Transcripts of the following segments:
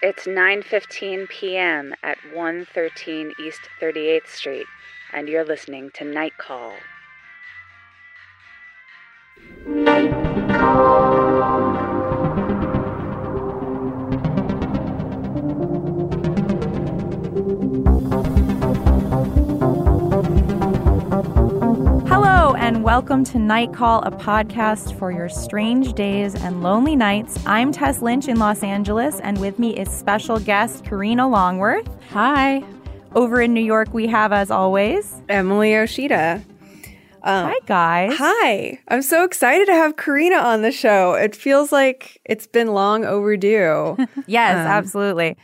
It's 9:15 p.m. at 113 East 38th Street, and you're listening to Night Call. And welcome to Night Call, a podcast for your strange days and lonely nights. I'm Tess Lynch in Los Angeles, and with me is special guest Karina Longworth. Hi. Over in New York, we have, as always, Emily Yoshida. Um, hi, guys. Hi. I'm so excited to have Karina on the show. It feels like it's been long overdue. yes, um, absolutely.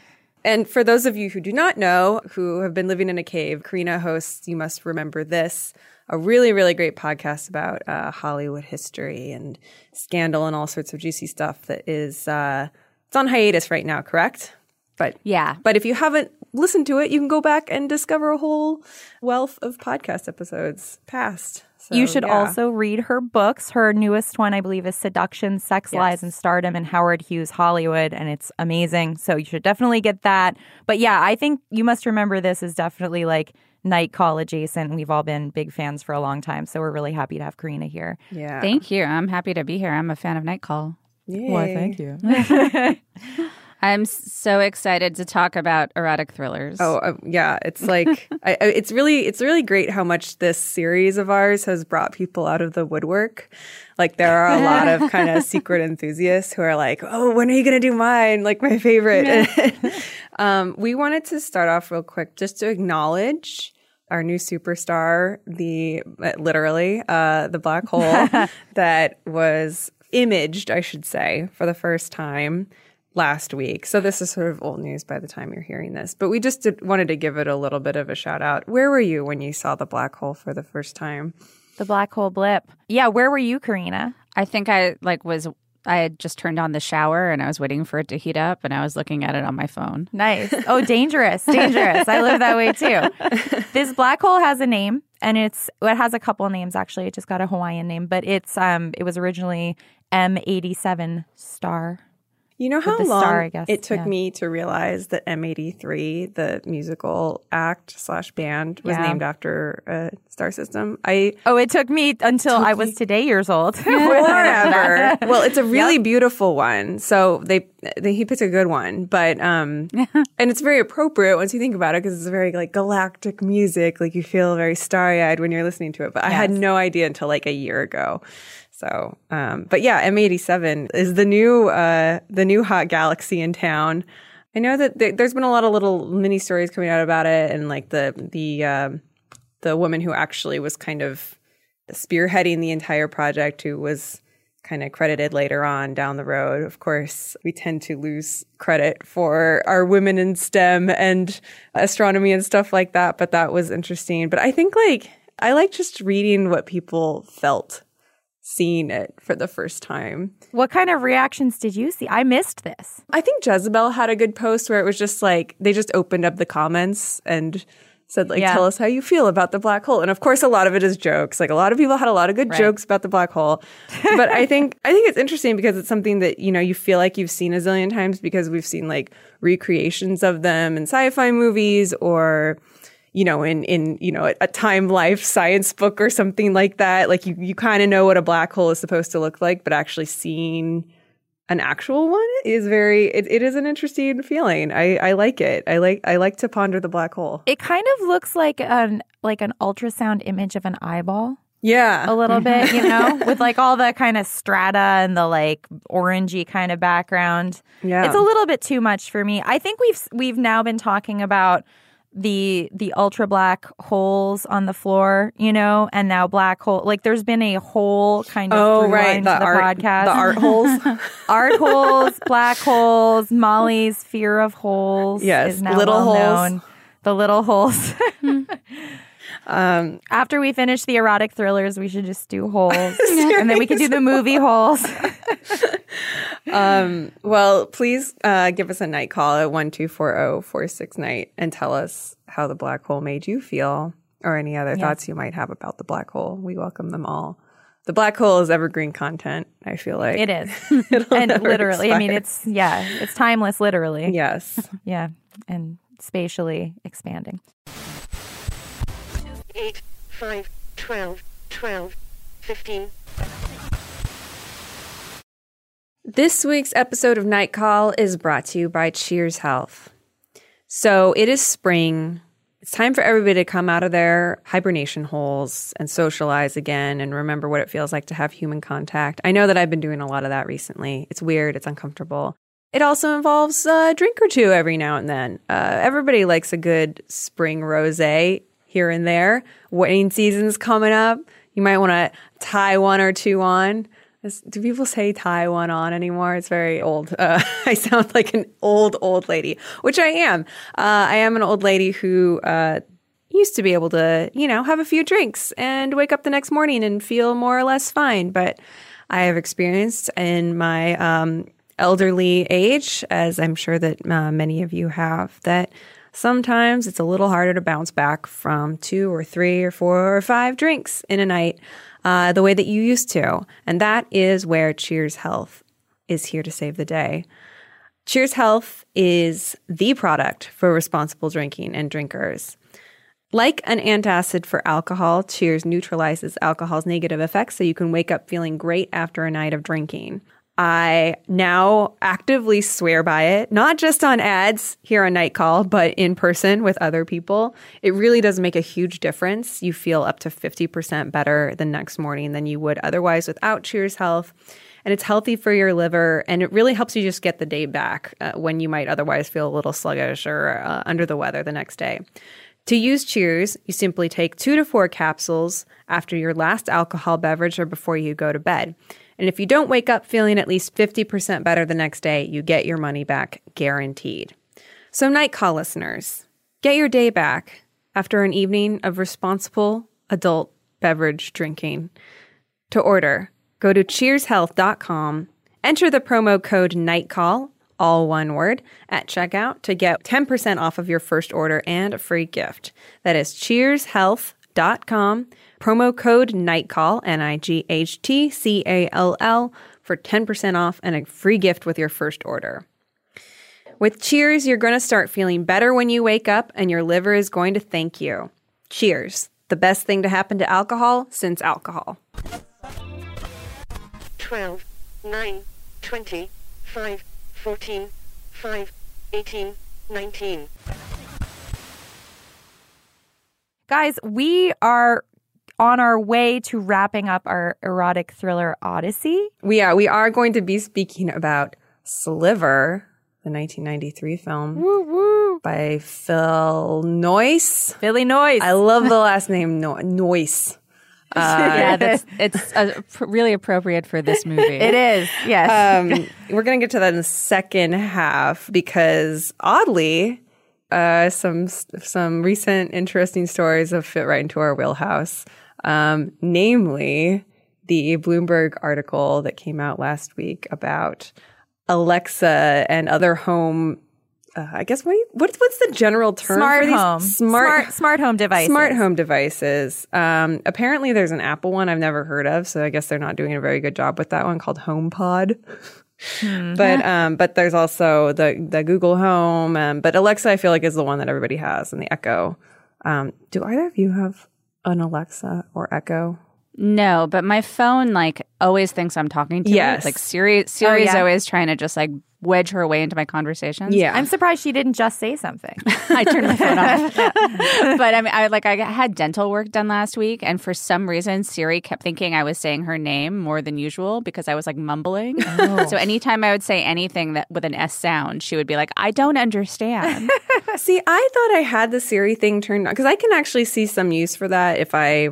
And for those of you who do not know, who have been living in a cave, Karina hosts You Must Remember This, a really, really great podcast about uh, Hollywood history and scandal and all sorts of juicy stuff that is, uh, it's on hiatus right now, correct? But yeah. But if you haven't listened to it, you can go back and discover a whole wealth of podcast episodes past. So, you should yeah. also read her books. Her newest one, I believe, is Seduction, Sex, yes. Lies, and Stardom in Howard Hughes Hollywood, and it's amazing. So you should definitely get that. But yeah, I think you must remember this is definitely like night call adjacent. We've all been big fans for a long time, so we're really happy to have Karina here. Yeah, thank you. I'm happy to be here. I'm a fan of Night Call. Yay. Why, thank you. I'm so excited to talk about erotic thrillers. Oh uh, yeah, it's like I, it's really it's really great how much this series of ours has brought people out of the woodwork. Like there are a lot of kind of secret enthusiasts who are like, "Oh, when are you going to do mine?" Like my favorite. Yeah. um, we wanted to start off real quick just to acknowledge our new superstar, the uh, literally uh, the black hole that was imaged, I should say, for the first time last week. So this is sort of old news by the time you're hearing this. But we just did, wanted to give it a little bit of a shout out. Where were you when you saw the black hole for the first time? The black hole blip. Yeah, where were you, Karina? I think I like was I had just turned on the shower and I was waiting for it to heat up and I was looking at it on my phone. Nice. Oh, dangerous. dangerous. I live that way too. This black hole has a name and it's it has a couple names actually. It just got a Hawaiian name, but it's um it was originally M87 star You know how long star, I guess, it took yeah. me to realize that M83, the musical act slash band, was Yeah. named after a star system. I Oh, it took me until I was today years old. forever. well, it's a really beautiful one. So they, they he picked a good one, but um, and it's very appropriate once you think about it because it's very like galactic music. Like you feel very starry eyed when you're listening to it. But I had no idea until like a year ago. So, um, but yeah, M87 is the new uh, the new hot galaxy in town. I know that th- there's been a lot of little mini stories coming out about it, and like the the um, the woman who actually was kind of spearheading the entire project, who was kind of credited later on down the road. Of course, we tend to lose credit for our women in STEM and astronomy and stuff like that, but that was interesting. But I think like I like just reading what people felt seeing it for the first time. what kind of reactions did you see? I missed this. I think Jezebel had a good post where it was just like they just opened up the comments and said like Yeah. tell us how you feel about the black hole. And of course a lot of it is jokes. Like a lot of people had a lot of good jokes about the black hole. But I think I think it's interesting because it's something that, you know, you feel like you've seen a zillion times because we've seen like recreations of them in sci-fi movies or you know, in in you know a, Time Life science book or something like that. Like you you kind of know what a black hole is supposed to look like, but actually seeing an actual one is very it, it is an interesting feeling. I I like it. I like I like to ponder the black hole. It kind of looks like an like an ultrasound image of an eyeball. Yeah. a little bit, you mm-hmm. know, with like all the kind of strata and the like orangey kind of background. Yeah. It's a little bit too much for me. I think we've we've now been talking about the the ultra black holes on the floor, you know, and now black hole. Like there's been a whole kind of Oh through right, the to the art, podcast. the art holes. art holes, black holes, Molly's fear of holes. Yes, is now little well holes. known. The little holes. um, After we finish the erotic thrillers, we should just do holes, and then we can do the movie holes. um, well, please uh, give us a night call at one two four zero four six night and tell us how the black hole made you feel, or any other thoughts you might have about the black hole. We welcome them all. The black hole is evergreen content. I feel like It is, and literally, I mean, it's yeah, it's timeless, literally. yes. yeah, and spatially expanding. 8, 5, 12, 12, 15. This week's episode of Night Call is brought to you by Cheers Health. So it is spring. It's time for everybody to come out of their hibernation holes and socialize again and remember what it feels like to have human contact. I know that I've been doing a lot of that recently. It's weird, it's uncomfortable. It also involves a drink or two every now and then. Uh, everybody likes a good spring rose here and there. Wedding season's coming up. You might want to tie one or two on. Do people say tie one on anymore? It's very old. Uh, I sound like an old, old lady, which I am. Uh, I am an old lady who uh, used to be able to, you know, have a few drinks and wake up the next morning and feel more or less fine. But I have experienced in my um, elderly age, as I'm sure that uh, many of you have, that sometimes it's a little harder to bounce back from two or three or four or five drinks in a night uh, the way that you used to. And that is where Cheers Health is here to save the day. Cheers Health is the product for responsible drinking and drinkers. Like an antacid for alcohol, Cheers neutralizes alcohol's negative effects so you can wake up feeling great after a night of drinking. I now actively swear by it, not just on ads here on Night Call, but in person with other people. It really does make a huge difference. You feel up to 50% better the next morning than you would otherwise without Cheers Health. And it's healthy for your liver, and it really helps you just get the day back uh, when you might otherwise feel a little sluggish or uh, under the weather the next day. To use Cheers, you simply take two to four capsules after your last alcohol beverage or before you go to bed. And if you don't wake up feeling at least 50% better the next day, you get your money back guaranteed. So, night call listeners, get your day back after an evening of responsible adult beverage drinking. To order, go to cheershealth.com, enter the promo code NIGHTCALL, all one word, at checkout to get 10% off of your first order and a free gift. That is cheershealth.com, promo code NIGHTCALL, N I G H T C A L L, for 10% off and a free gift with your first order. With Cheers, you're going to start feeling better when you wake up and your liver is going to thank you. Cheers, the best thing to happen to alcohol since alcohol. 12, 9, 20, 5, 14, 5, 18, 19. Guys, we are on our way to wrapping up our erotic thriller Odyssey. We are, we are going to be speaking about Sliver, the 1993 film Woo woo. by Phil Noyce. Philly noise. I love the last name no- Noyce. yeah, that's it's uh, really appropriate for this movie. it is. Yes. Um, we're going to get to that in the second half because oddly, uh, some some recent interesting stories have fit right into our wheelhouse. Um, namely, the Bloomberg article that came out last week about Alexa and other home. Uh, I guess what, what's what's the general term smart for these home. smart smart smart home devices. Smart home devices. Um, apparently, there's an Apple one I've never heard of, so I guess they're not doing a very good job with that one called HomePod. But um, but there's also the the Google Home. Um, but Alexa, I feel like is the one that everybody has, and the Echo. Um, do either of you have an Alexa or Echo? No, but my phone like always thinks I'm talking to Yes. it. Like Siri, Siri's oh, yeah. always trying to just like wedge her way into my conversations. Yeah, I'm surprised she didn't just say something. I turned my phone off. but I mean, I like I had dental work done last week, and for some reason, Siri kept thinking I was saying her name more than usual because I was like mumbling. Oh. So anytime I would say anything that with an S sound, she would be like, "I don't understand." See, I thought I had the Siri thing turned on because I can actually see some use for that if I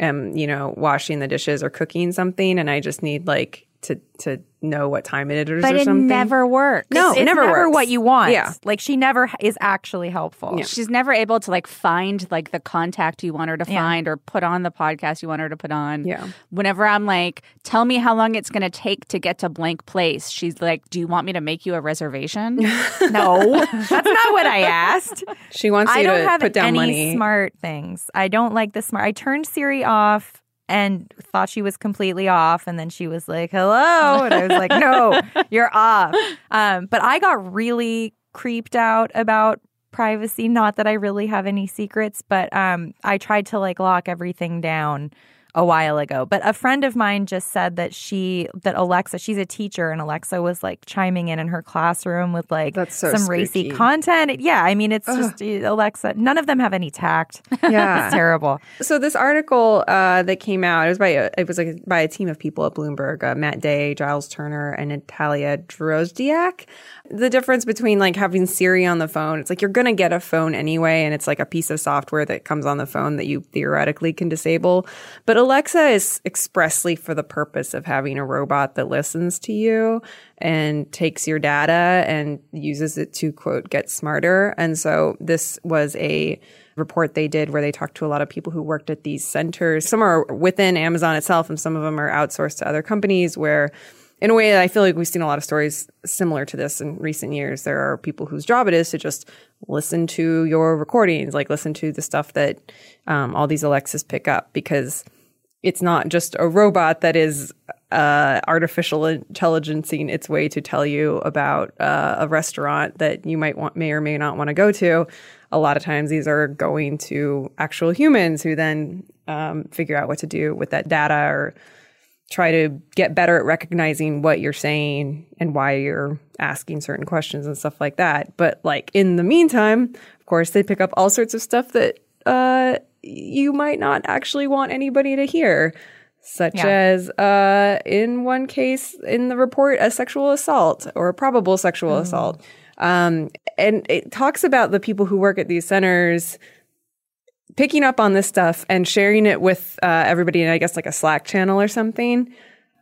am, you know, washing the dishes or cooking something, and I just need like to to know what time it is but or it something. never works. No, it's it never never works. what you want. Yeah. Like she never is actually helpful. She's never able to like find like the contact you want her to Yeah. find or put on the podcast you want her to put on. Yeah. Whenever I'm like, tell me how long it's going to take to get to blank place, she's like, do you want me to make you a reservation? No, that's not what I asked. She wants you I don't to have put down any money. smart things. I don't like the smart. I turned Siri off and thought she was completely off, and then she was like, "Hello," and I was like, "No, you're off." Um, but I got really creeped out about privacy. Not that I really have any secrets, but um, I tried to like lock everything down a while ago. But a friend of mine just said that she that Alexa, she's a teacher, and Alexa was like chiming in in her classroom with like so some racy content. Yeah, I mean, it's just uh, Alexa. None of them have any tact. Yeah. it's terrible. So this article uh, that came out, it was by a, it was like by a team of people at Bloomberg, uh, Matt Day, Giles Turner, and Natalia Drozdiak. The difference between like having Siri on the phone, it's like you're gonna get a phone anyway, and it's like a piece of software that comes on the phone that you theoretically can disable. But Alexa is expressly for the purpose of having a robot that listens to you and takes your data and uses it to quote get smarter. And so this was a report they did where they talked to a lot of people who worked at these centers. Some are within Amazon itself, and some of them are outsourced to other companies where in a way, I feel like we've seen a lot of stories similar to this in recent years. There are people whose job it is to just listen to your recordings, like listen to the stuff that um, all these Alexas pick up, because it's not just a robot that is uh, artificial intelligencing its way to tell you about uh, a restaurant that you might want, may or may not want to go to. A lot of times, these are going to actual humans who then um, figure out what to do with that data or try to get better at recognizing what you're saying and why you're asking certain questions and stuff like that. But like in the meantime, of course, they pick up all sorts of stuff that uh, you might not actually want anybody to hear, such Yeah. as uh, in one case in the report, a sexual assault or a probable sexual assault. Um, and it talks about the people who work at these centers picking up on this stuff and sharing it with uh, everybody in, I guess, like a Slack channel or something.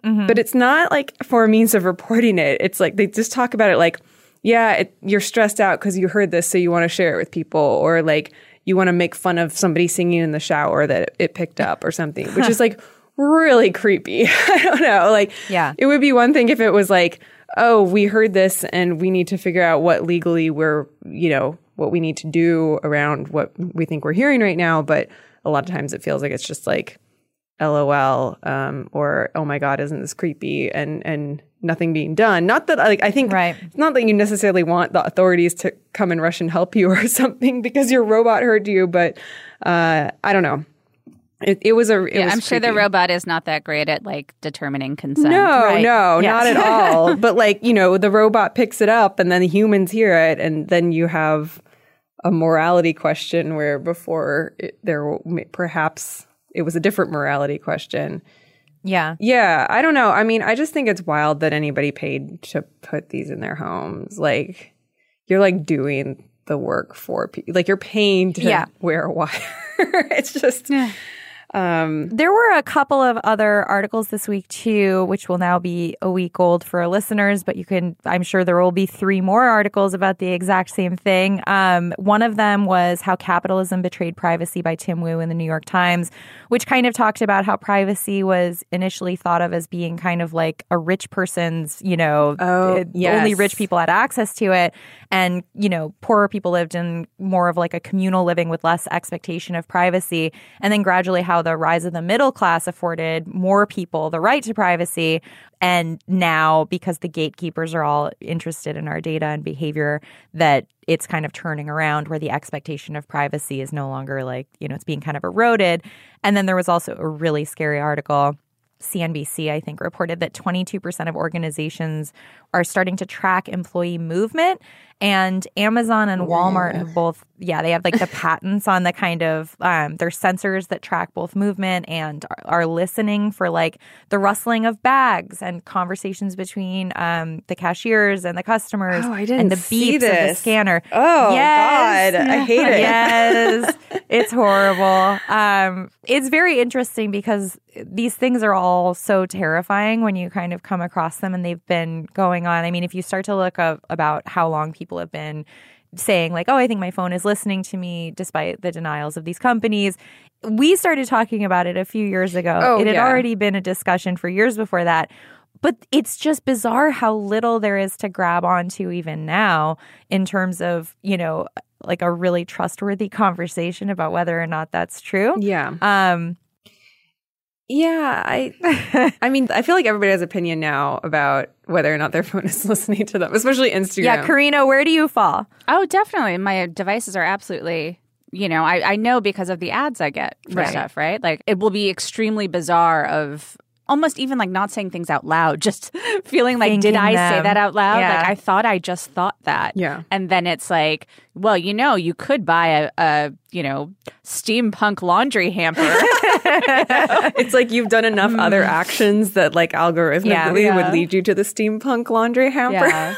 But it's not like for a means of reporting it. It's like they just talk about it like, yeah, it, you're stressed out because you heard this, so you want to share it with people, or like you want to make fun of somebody singing in the shower that it, picked up or something, which is like really creepy. I don't know. Like, Yeah. it would be one thing if it was like, oh, we heard this and we need to figure out what legally we're, you know, what we need to do around what we think we're hearing right now. But a lot of times it feels like it's just like LOL um, or oh my god, isn't this creepy? And and nothing being done. Not that like I think Right. it's not that you necessarily want the authorities to come and rush and help you or something because your robot heard you, but uh, I don't know. It, it was a. It Yeah, was I'm sure the robot is not that great at like determining consent. No, Right. no, Yes. not at all. but like, you know, the robot picks it up and then the humans hear it and then you have a morality question where before it, there perhaps it was a different morality question. Yeah. Yeah, I don't know. I mean, I just think it's wild that anybody paid to put these in their homes. Like you're like doing the work for people. Like you're paying to Yeah. wear a wire. it's just um There were a couple of other articles this week too, which will now be a week old for our listeners, but you can, I'm sure there will be three more articles about the exact same thing. Um, one of them was How Capitalism Betrayed Privacy by Tim Wu in the New York Times, which kind of talked about how privacy was initially thought of as being kind of like a rich person's, you know, Oh, yes. only rich people had access to it. And, you know, poorer people lived in more of like a communal living with less expectation of privacy. And then gradually how the rise of the middle class afforded more people the right to privacy. And now, because the gatekeepers are all interested in our data and behavior, that it's kind of turning around where the expectation of privacy is no longer like, you know, it's being kind of eroded. And then there was also a really scary article CNBC, I think, reported that 22% of organizations are starting to track employee movement. And Amazon and Walmart have both, yeah, they have like the patents on the kind of, um, their sensors that track both movement and are, are listening for like the rustling of bags and conversations between um, the cashiers and the customers Oh, I didn't and the see beeps of the this. scanner. Oh, Yes. God. I hate it. Yes, it's horrible. Um, it's very interesting because these things are all so terrifying when you kind of come across them, and they've been going on. I mean, if you start to look up about how long people have been saying like, "Oh, I think my phone is listening to me," despite the denials of these companies. We started talking about it a few years ago. Oh, it had yeah. already been a discussion for years before that. But it's just bizarre how little there is to grab onto even now in terms of, you know, like a really trustworthy conversation about whether or not that's true. yeah. Um Yeah, I I mean, I feel like everybody has opinion now about whether or not their phone is listening to them, especially Instagram. yeah, Karina, where do you fall? Oh, definitely. My devices are absolutely. You know, I, I know because of the ads I get for Right. stuff, right? Like it will be extremely bizarre of almost even like not saying things out loud, just feeling like, did Thinking I say that out loud? Yeah. Like I thought I just thought that. Yeah. And then it's like, well, you know, you could buy a, a you know, steampunk laundry hamper. it's like you've done enough other actions that like algorithmically Mm. Yeah. Yeah. would lead you to the steampunk laundry hamper. yeah.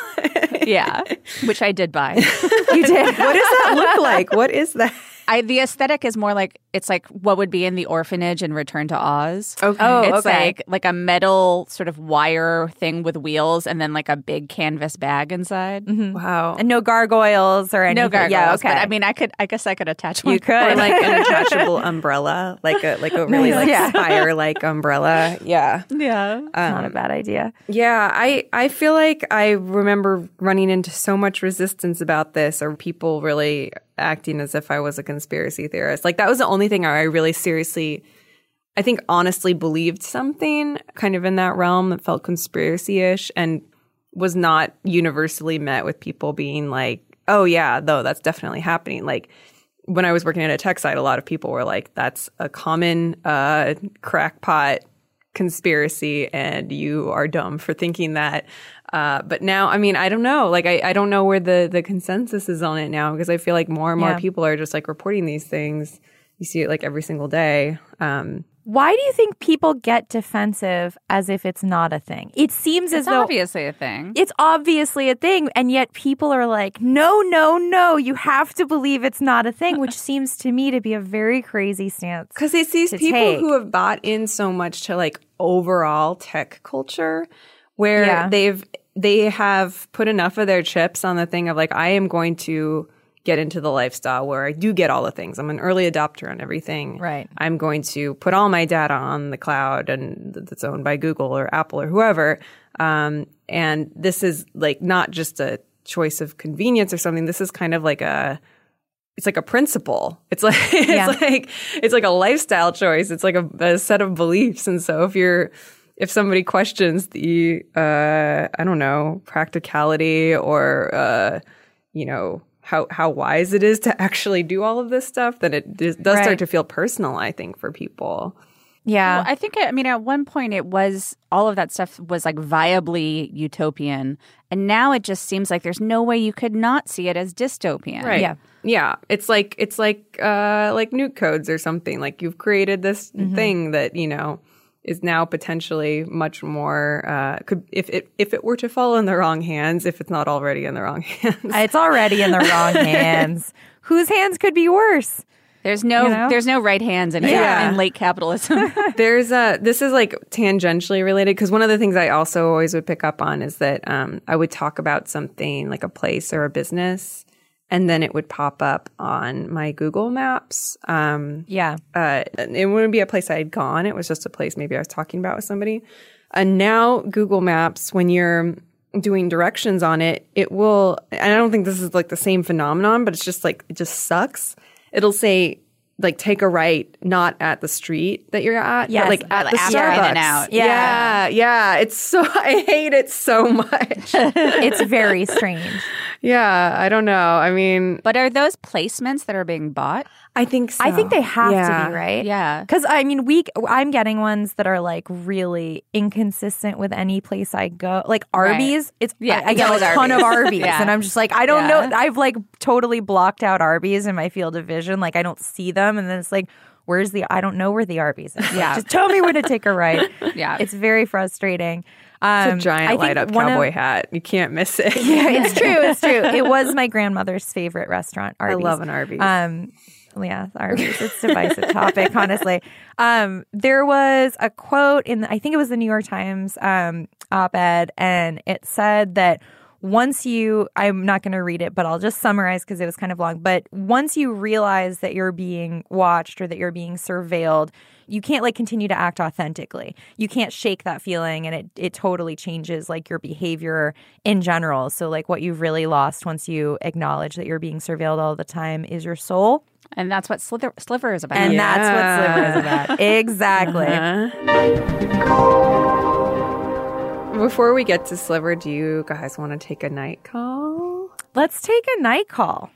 yeah. Which I did buy. you did. what does that look like? What is that? I the aesthetic is more like it's like what would be in the orphanage and Return to Oz. Okay. Oh, it's okay. like like a metal sort of wire thing with wheels and then like a big canvas bag inside. Mm-hmm. Wow. And no gargoyles or anything. No gargoyles. Yeah, okay. But I mean, I could. I guess I could attach one. You could. or like an attachable umbrella, like a like a really like Yeah. spire like umbrella. Yeah. Yeah. Um, not a bad idea. Yeah, I I feel like I remember running into so much resistance about this, or people really acting as if I was a conspiracy theorist. Like that was the only thing I really seriously, I think, honestly believed something kind of in that realm that felt conspiracy ish, and was not universally met with people being like, "Oh yeah, though that's definitely happening." Like when I was working at a tech site, a lot of people were like, "That's a common uh, crackpot conspiracy, and you are dumb for thinking that." Uh, but now, I mean, I don't know. Like, I, I don't know where the the consensus is on it now because I feel like more and more Yeah. people are just like reporting these things. You see it like every single day. Um, Why do you think people get defensive as if it's not a thing? It seems as It's though obviously a thing. it's obviously a thing, and yet people are like, no, no, no, you have to believe it's not a thing, which seems to me to be a very crazy stance. Because it's these people take. who have bought in so much to like overall tech culture where Yeah. they've they have put enough of their chips on the thing of like I am going to get into the lifestyle where I do get all the things. I'm an early adopter on everything. Right. I'm going to put all my data on the cloud and that's owned by Google or Apple or whoever. Um, and this is like not just a choice of convenience or something. This is kind of like a it's like a principle. It's like it's Yeah. like it's like a lifestyle choice. It's like a, a set of beliefs. And so if you're if somebody questions the uh I don't know, practicality or uh you know how how wise it is to actually do all of this stuff, then it does does Right. start to feel personal, I think, for people. Yeah. Well, I think, I mean, at one point it was all of that stuff was like viably utopian. And now it just seems like there's no way you could not see it as dystopian. Right. Yeah. Yeah. It's like it's like uh like nuke codes or something. Like you've created this thing that, you know, is now potentially much more uh could if it if it were to fall in the wrong hands, if it's not already in the wrong hands. it's already in the wrong hands. Whose hands could be worse? There's no You know? there's no right hands in, Yeah. in late capitalism. There's a this is like tangentially related because one of the things I also always would pick up on is that um, I would talk about something like a place or a business, and then it would pop up on my Google Maps. Um, Yeah. uh, it wouldn't be a place I had gone. It was just a place maybe I was talking about with somebody. And now Google Maps, when you're doing directions on it, it will, and I don't think this is like the same phenomenon, but it's just like, it just sucks. It'll say, like, take a right, not at the street that you're at, Yes, but like at the after Starbucks. In and out. Yeah. Yeah. yeah. It's so, I hate it so much. It's very strange. yeah. I don't know. I mean, but are those placements that are being bought? I think so. I think they have Yeah. to be, right? Yeah. Because I mean, we I'm getting ones that are like really inconsistent with any place I go. Like Arby's, it's Yeah, I, I get a always ton of Arby's. Arby's, Yeah. and I'm just like, I don't Yeah. know. I've like totally blocked out Arby's in my field of vision. Like I don't see them, and then it's like, where's the? I don't know where the Arby's is. Yeah. just tell me where to take a right. Yeah. it's very frustrating. Um, It's a giant I think light up one of- cowboy hat. You can't miss it. yeah, it's true. It's true. It was my grandmother's favorite restaurant. I love an Arby's. Um, yeah, Arby's. It's divisive topic, honestly. Um, there was a quote in, I think it was the New York Times um, op-ed, and it said that once you, I'm not going to read it, but I'll just summarize because it was kind of long. But once you realize that you're being watched or that you're being surveilled, you can't like continue to act authentically. You can't shake that feeling, and it it totally changes like your behavior in general. So like what you've really lost once you acknowledge that you're being surveilled all the time is your soul. And that's what Slither, Sliver is about. And that's what Sliver is about. Exactly. Before we get to Sliver, do you guys want to take a night call? Let's take a night call.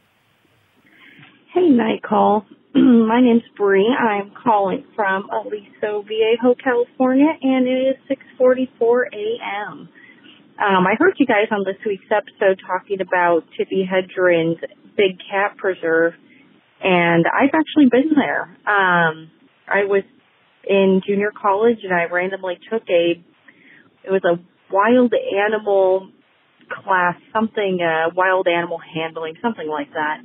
Hey, night call. My name's Bree. I'm calling from Aliso Viejo, California, and it is 6:44 a.m. Um, I heard you guys on this week's episode talking about Tippi Hedren's Big Cat Preserve, and I've actually been there. Um, I was in junior college, and I randomly took a it was a wild animal class, something uh, wild animal handling, something like that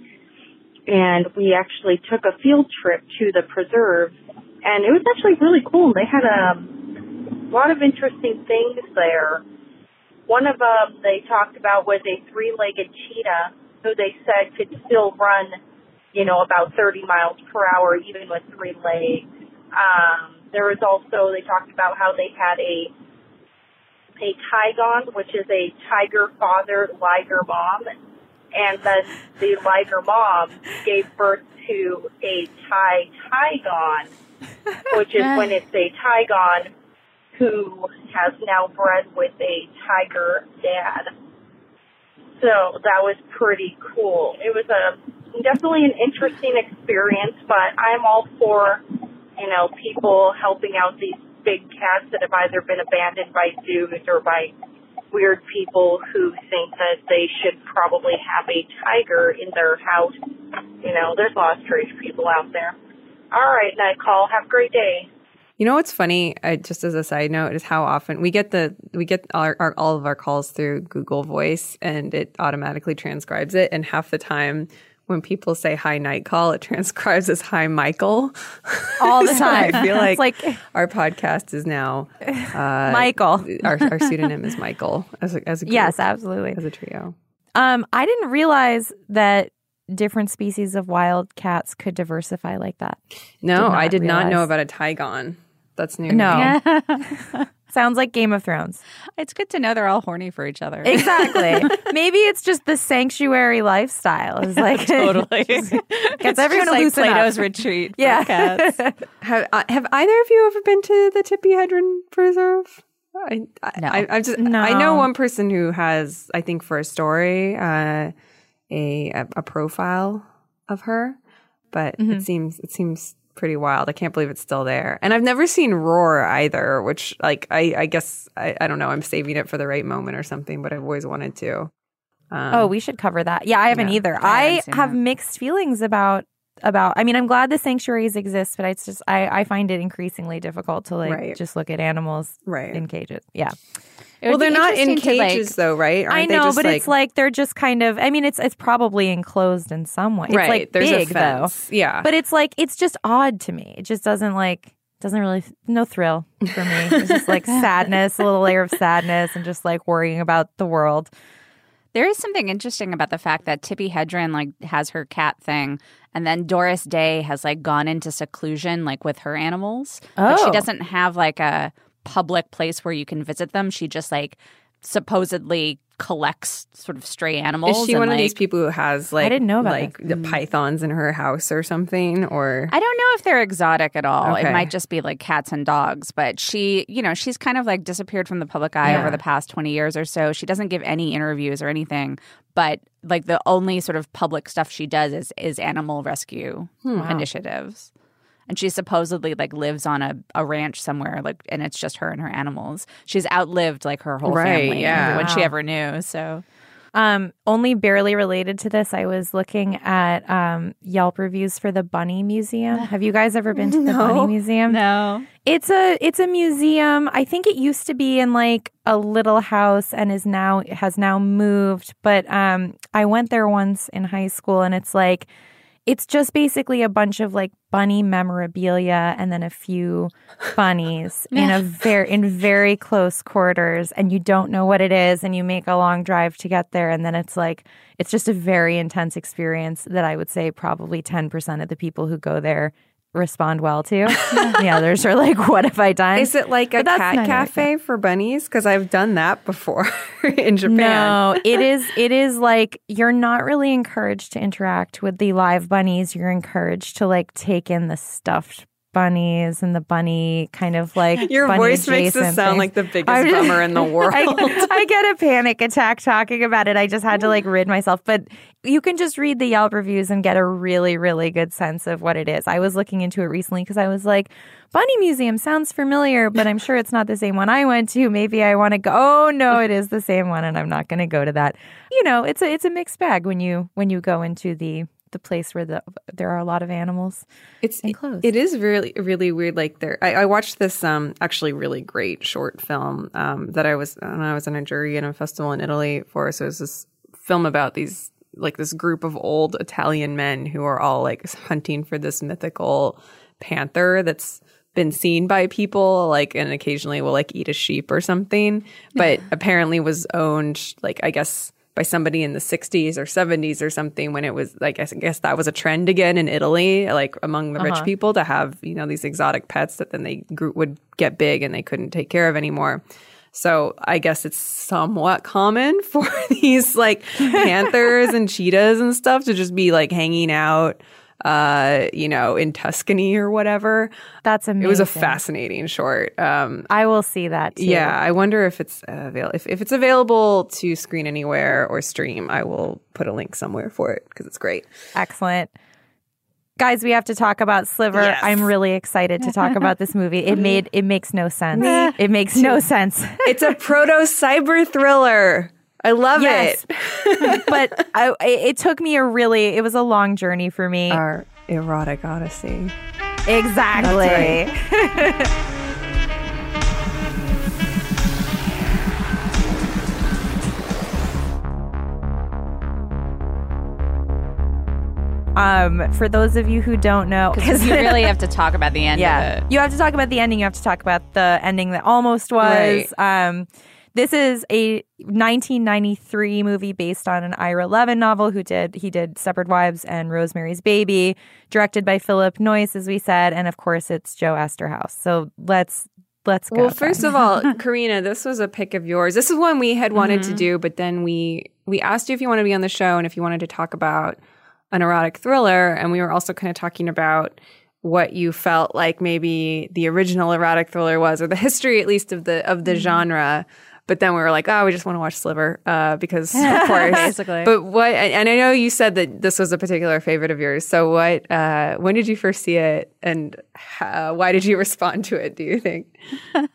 and we actually took a field trip to the preserve and it was actually really cool. They had a lot of interesting things there. One of them they talked about was a three-legged cheetah who they said could still run, you know, about 30 miles per hour even with three legs. Um, there was also they talked about how they had a a tigon, which is a tiger father, liger mom, and then the liger mom gave birth to a Thai Tigon, which is when it's a Tigon who has now bred with a tiger dad. So that was pretty cool. It was a definitely an interesting experience, but I'm all for you know people helping out these big cats that have either been abandoned by zoos or by weird people who think that they should probably have a tiger in their house. You know, there's strange people out there. All right, night call. Have a great day. You know what's funny? Uh, just as a side note, is how often we get the we get our, our all of our calls through Google Voice, and it automatically transcribes it. And half the time, when people say "Hi, night call," it transcribes as "Hi, Michael." All the So time. I feel like, It's like our podcast is now uh, Michael. Our, our pseudonym is Michael as a, as a group, Yes, absolutely. as a trio. Um, I didn't realize that different species of wild cats could diversify like that. No, Did I did not know about a tigon. That's new. No. Sounds Sounds like Game of Thrones. It's good to know they're all horny for each other. Exactly. Maybe it's just the sanctuary lifestyle. It's like totally gets It's everyone just to like loosen Plato's up. retreat. For Yeah. cats. Have, uh, have either of you ever been to the Tippi Hedren Preserve? I, I, No. I, I'm just, No. I know one person who has, I think, for a story, uh, a, a a profile of her, but Mm-hmm. it seems it seems pretty wild. I can't believe it's still there, and I've never seen Roar either. Which, like, I, I guess I, I don't know. I'm saving it for the right moment or something, but I've always wanted to. Um, Oh, we should cover that. Yeah, I haven't Yeah. either. I I, haven't have that. mixed feelings about about. I mean, I'm glad the sanctuaries exist, but it's just I I find it increasingly difficult to like Right. just look at animals right. in cages. Yeah, It well, they're not in interesting to, like- cages though, right? Aren't I they know, just, but like, it's like they're just kind of. I mean, it's it's probably enclosed in some way. It's right. like There's big a though, fence. Yeah, but it's like it's just odd to me. It just doesn't like doesn't really no thrill for me. It's just like sadness, a little layer of sadness, and just like worrying about the world. There is something interesting about the fact that Tippi Hedren like has her cat thing, and then Doris Day has like gone into seclusion like with her animals. But she Oh. doesn't have like a public place where you can visit them. She just like supposedly collects sort of stray animals. Is she one of these people who has like I didn't know about like this. the mm. pythons in her house or something? Or I don't know if they're exotic at all. Okay. It might just be like cats and dogs. But she, you know, she's kind of like disappeared from the public eye Yeah. over the past 20 years or so. She doesn't give any interviews or anything. But like the only sort of public stuff she does is is animal rescue hmm, initiatives. And she supposedly like lives on a, a ranch somewhere, like and it's just her and her animals. She's outlived like her whole Right, family, yeah. everyone she ever knew. So Um, only barely related to this, I was looking at um, Yelp reviews for the Bunny Museum. Have you guys ever been to the Bunny Museum? no, It's a it's a museum. I think it used to be in like a little house and is now has now moved. But um, I went there once in high school, and it's like it's just basically a bunch of like bunny memorabilia and then a few bunnies in a very in very close quarters and you don't know what it is and you make a long drive to get there and then it's like it's just a very intense experience that I would say probably 10% of the people who go there respond well to. the others are like what have I done? is it like a cat cafe for bunnies? Because I've done that before in Japan. No, it is it is like you're not really encouraged to interact with the live bunnies. You're encouraged to like take in the stuffed bunnies and the bunny kind of like Your voice makes this sound things. like the biggest just- bummer in the world. I, I get a panic attack talking about it. I just had to like rid myself. But you can just read the Yelp reviews and get a really, really good sense of what it is. I was looking into it recently because I was like, Bunny Museum sounds familiar, but I'm sure it's not the same one I went to. Maybe I want to go. Oh no, it is the same one, and I'm not going to go to that. You know, it's a it's a mixed bag when you when you go into the the place where the there are a lot of animals. It's enclosed. It is really really weird. Like there, I, I watched this um actually really great short film um that I was and I was in a jury in a festival in Italy for. So it was this film about these like this group of old Italian men who are all like hunting for this mythical panther that's been seen by people like and occasionally will like eat a sheep or something but apparently was owned like i guess by somebody in the 60s or 70s or something when it was like i guess that was a trend again in italy like among the rich uh-huh. people to have you know these exotic pets that then they grew, would get big and they couldn't take care of anymore. So I guess it's somewhat common for these like panthers and cheetahs and stuff to just be like hanging out uh you know in Tuscany or whatever. That's amazing. It was a fascinating short. Um I will see that too. yeah, I wonder if it's uh, avail- if if it's available to screen anywhere or stream. I will put a link somewhere for it because it's great. Excellent. Guys, we have to talk about Sliver. Yes. I'm really excited to talk about this movie. It made it makes no sense. It makes no sense. It's a proto cyber thriller. I love Yes. it. but I, it it took me a really it was a long journey for me. Our erotic odyssey. exactly. um, for those of you who don't know, because you really have to talk about the end yeah, of it. you have to talk about the ending. You have to talk about the ending that almost was. Um, this is a 1993 movie based on an Ira Levin novel. Who did he did Stepford Wives and Rosemary's Baby, directed by Philip Noyce, as we said, and of course it's Joe Eszterhas. So let's let's go. Well, first of all, Karina, this was a pick of yours. This is one we had wanted to mm-hmm. do, but then we we asked you if you wanted to be on the show and if you wanted to talk about an erotic thriller, and we were also kind of talking about what you felt like maybe the original erotic thriller was, or the history at least of the of the mm-hmm. genre. But then we were like, oh, we just want to watch Sliver uh, because, of course. Basically. But what, and I know you said that this was a particular favorite of yours. So what, uh, when did you first see it and how, why did you respond to it, do you think?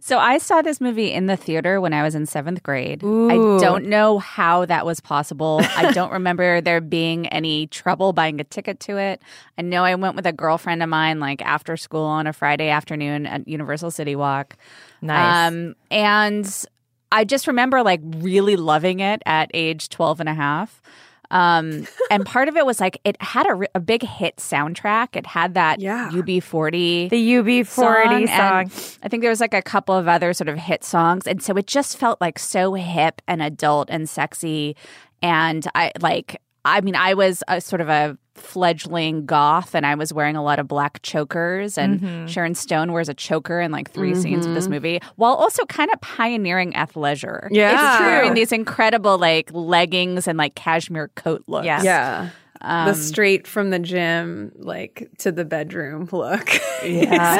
So I saw this movie in the theater when I was in seventh grade. Ooh. I don't know how that was possible. I don't remember there being any trouble buying a ticket to it. I know I went with a girlfriend of mine like after school on a Friday afternoon at Universal City Walk. Nice. Um, and I just remember like really loving it at age 12 and a half. Um, and part of it was like it had a, a big hit soundtrack. It had that Yeah. UB40 the UB40 song. and I think there was like a couple of other sort of hit songs, and so it just felt like so hip and adult and sexy. And I like, I mean, I was a sort of a fledgling goth, and I was wearing a lot of black chokers. And Mm-hmm. Sharon Stone wears a choker in like 3 scenes of this movie, while also kind of pioneering athleisure. Yeah. it's True. wearing these incredible like leggings and like cashmere coat looks. Yes. Yeah. Um, the straight from the gym, like to the bedroom look. Yeah.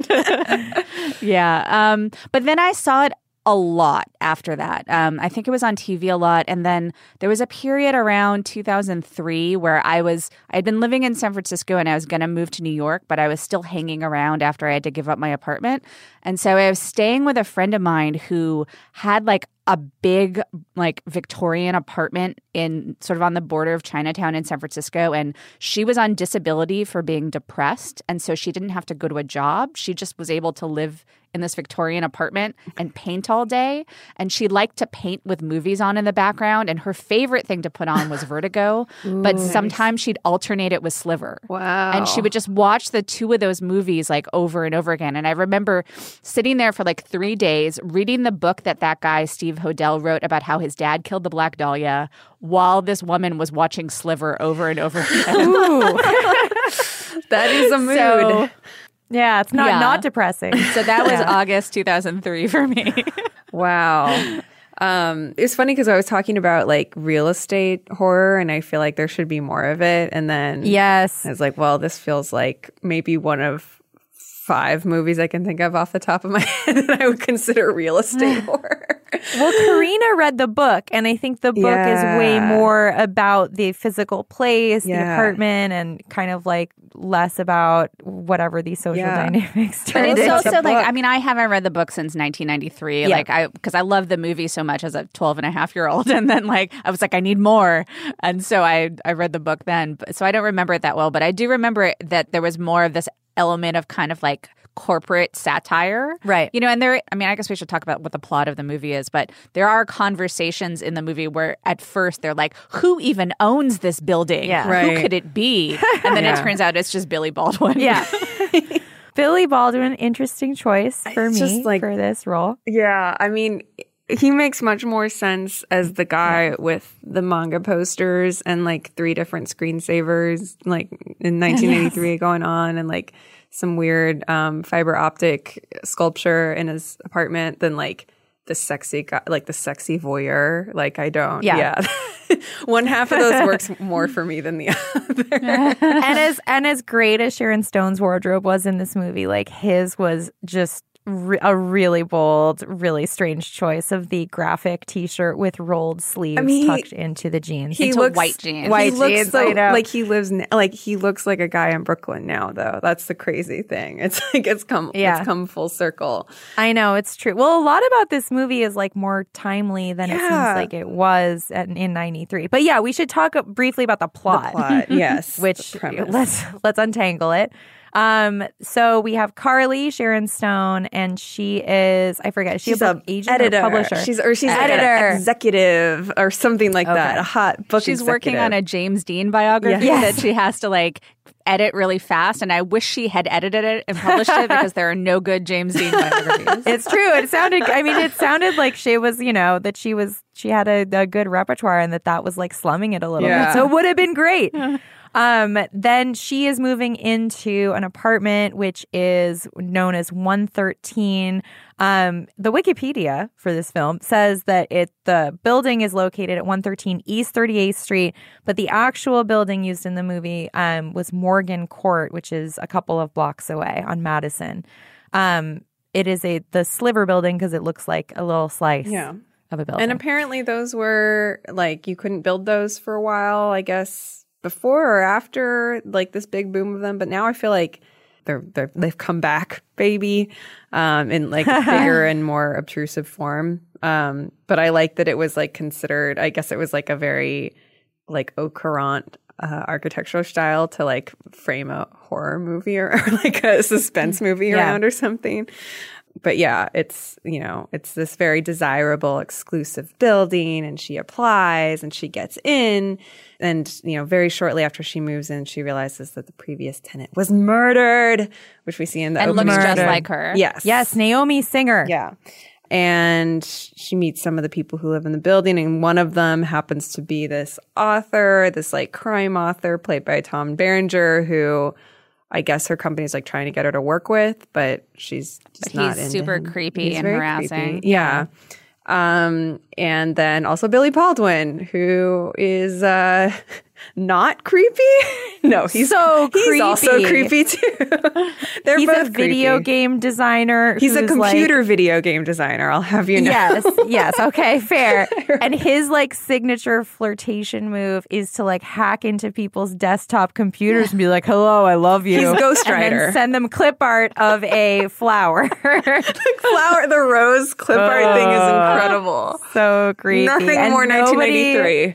yeah. Um, but then I saw it a lot after that. Um, I think it was on TV a lot. And then there was a period around 2003 where I was, I had been living in San Francisco and I was going to move to New York, but I was still hanging around after I had to give up my apartment. And so I was staying with a friend of mine who had like a big like Victorian apartment in sort of on the border of Chinatown in San Francisco and she was on disability for being depressed and so she didn't have to go to a job she just was able to live in this Victorian apartment and paint all day and she liked to paint with movies on in the background and her favorite thing to put on was Vertigo but sometimes she'd alternate it with Sliver Wow. and she would just watch the two of those movies like over and over again. And I remember sitting there for like three days reading the book that that guy, Steve Hodel, wrote about how his dad killed the Black Dahlia while this woman was watching Sliver over and over again. that is a mood. So- Yeah, it's not Yeah. not depressing. so that was August 2003 for me. wow. Um, it's funny because I was talking about like real estate horror, and I feel like there should be more of it. And then yes. I was like, well, this feels like maybe one of five movies I can think of off the top of my head that I would consider real estate horror. Well, Karina read the book, and I think the book is way more about the physical place, the apartment, and kind of like less about whatever these social Yeah. dynamics But it's also like, book. I mean, I haven't read the book since 1993. Yeah. Like, I, because I love the movie so much as a 12 and a half year old. And then, like, I was like, I need more. And so I, I read the book then. So I don't remember it that well, but I do remember that there was more of this element of kind of like corporate satire. Right. You know, and there, I mean, I guess we should talk about what the plot of the movie is, but there are conversations in the movie where at first they're like, who even owns this building? Yeah. Who Right. could it be? And then it turns out it's just Billy Baldwin. yeah. Billy Baldwin, interesting choice for It's me just like- for this role. Yeah, I mean, he makes much more sense as the guy with the manga posters and like three different screensavers, like in 1983 going on, and like some weird um, fiber optic sculpture in his apartment than like the sexy guy, like the sexy voyeur. Like I don't. Yeah. Yeah. One half of those works more for me than the other. and as and as great as Sharon Stone's wardrobe was in this movie, like his was just re- a really bold, really strange choice of the graphic T-shirt with rolled sleeves mean, he- tucked into the jeans. He Into looks white jeans. White he looks jeans, so I know. like he lives n- like he looks like a guy in Brooklyn now. Though that's the crazy thing. It's like it's come Yeah. it's come full circle. I know it's true. Well, a lot about this movie is like more timely than it seems like it was at, in '93. But yeah, we should talk briefly about the plot. Plot, yes, which the let's let's untangle it. Um, so we have Carly Sharon Stone, and she is I forget. Is she She's a a book agent editor. or publisher? She's or she's editor. like an executive or something like that. A hot book. She's working on a. James Dean biography Yes. that she has to like edit really fast. And I wish she had edited it and published it because there are no good James Dean biographies. It's true. It sounded. I mean, it sounded like she was. You know that she was. She had a, a good repertoire, and that that was like slumming it a little Yeah. bit. So it would have been great. Um, then she is moving into an apartment which is known as 113. Um, the Wikipedia for this film says that it the building is located at 113 East 38th Street, but the actual building used in the movie um, was Morgan Court, which is a couple of blocks away on Madison. Um, it is a the sliver building because it looks like a little slice Yeah. of a building. And apparently, those were like you couldn't build those for a while. I guess before or after like this big boom of them. But now I feel like they're, they're they've come back, baby, um, in like bigger and more obtrusive form. Um, but I like that it was like considered. I guess it was like a very like au courant uh, architectural style to like frame a horror movie or, or like a suspense movie Yeah. around or something but yeah, it's you know, it's this very desirable, exclusive building, and she applies and she gets in, and you know, very shortly after she moves in, she realizes that the previous tenant was murdered, which we see in the And opening looks just like her. Yes, yes, Naomi Singer. yeah. And she meets some of the people who live in the building, and one of them happens to be this author, this like crime author played by Tom Berenger, who I guess her company's like trying to get her to work with, but she's just But not he's super him. creepy He's and harassing. creepy. Yeah. Um, and then also Billy Baldwin, who is uh not creepy. no, he's So he's also creepy. creepy too. They're He's both a video creepy. game designer. He's a who's, like- computer video game designer. I'll have you know. Yes, yes, okay, fair. And his like signature flirtation move is to like hack into people's desktop computers and be like, "Hello, I love you." He's Ghost And then Rider. send them clip art of a flower. flower the rose clip art thing is uh, incredible. so creepy. Nothing And more nobody- 1983.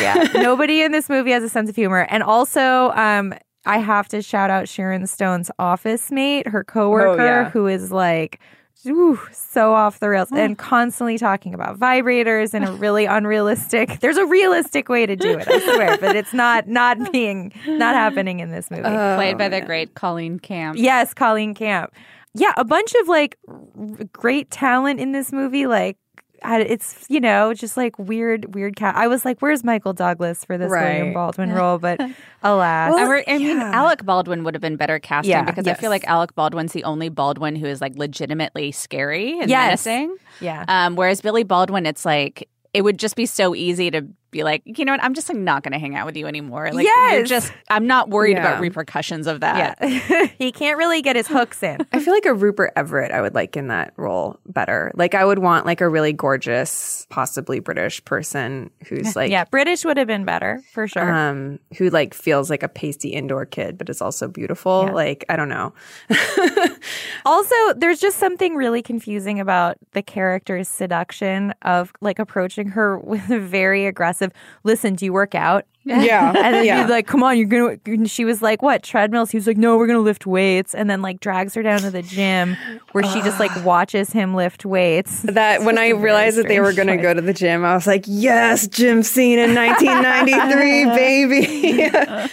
yeah, nobody in this movie has a sense of humor. And also, um, I have to shout out Sharon Stone's office mate, her coworker, Oh, yeah. who is like. Ooh, so off the rails and constantly talking about vibrators in a really unrealistic. There's a realistic way to do it, I swear, but it's not not being not happening in this movie. Played by the great Colleen Camp. Yes, Colleen Camp. Yeah, a bunch of like r- great talent in this movie. Like, I- it's you know just like weird, weird cat. I was like, "Where's Michael Douglas for this William Baldwin role?" But alas, I, I mean, Alec Baldwin would have been better casting Yeah, because I feel like Alec Baldwin's the only Baldwin who is like legitimately scary and Yes. menacing. yeah, Um, whereas Billy Baldwin, it's like it would just be so easy to be like, you know what, I'm just like not going to hang out with you anymore. Like, you're Yes. just I'm not worried Yeah. about repercussions of that. yeah. he can't really get his hooks in. I feel like a Rupert Everett I would like in that role better. Like I would want like a really gorgeous, possibly British person who's like yeah, British would have been better for sure. um who like feels like a pasty indoor kid but is also beautiful. Yeah. Like I don't know. Also, there's just something really confusing about the character's seduction of like approaching her with a very aggressive, listen, do you work out? Yeah. And then yeah. he's like, come on, you're going to, and she was like, what, treadmills? He was like, no, we're going to lift weights. And then like drags her down to the gym where she just like watches him lift weights. that when I realized that they were going to go to the gym, I was like, "Yes, gym scene in 1993, baby."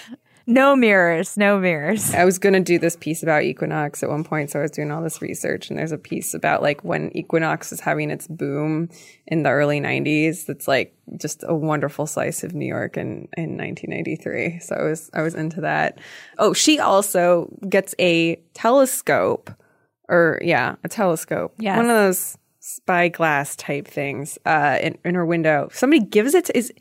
No mirrors, no mirrors. I was going to do this piece about Equinox at one point, so I was doing all this research, and there's a piece about like when Equinox was having its boom in the early 90s. That's like just a wonderful slice of New York in in 1993. So I was I was into that. Oh, she also gets a telescope, or yeah, a telescope. Yes. one of those spyglass type things uh, in, in her window. Somebody gives it to is.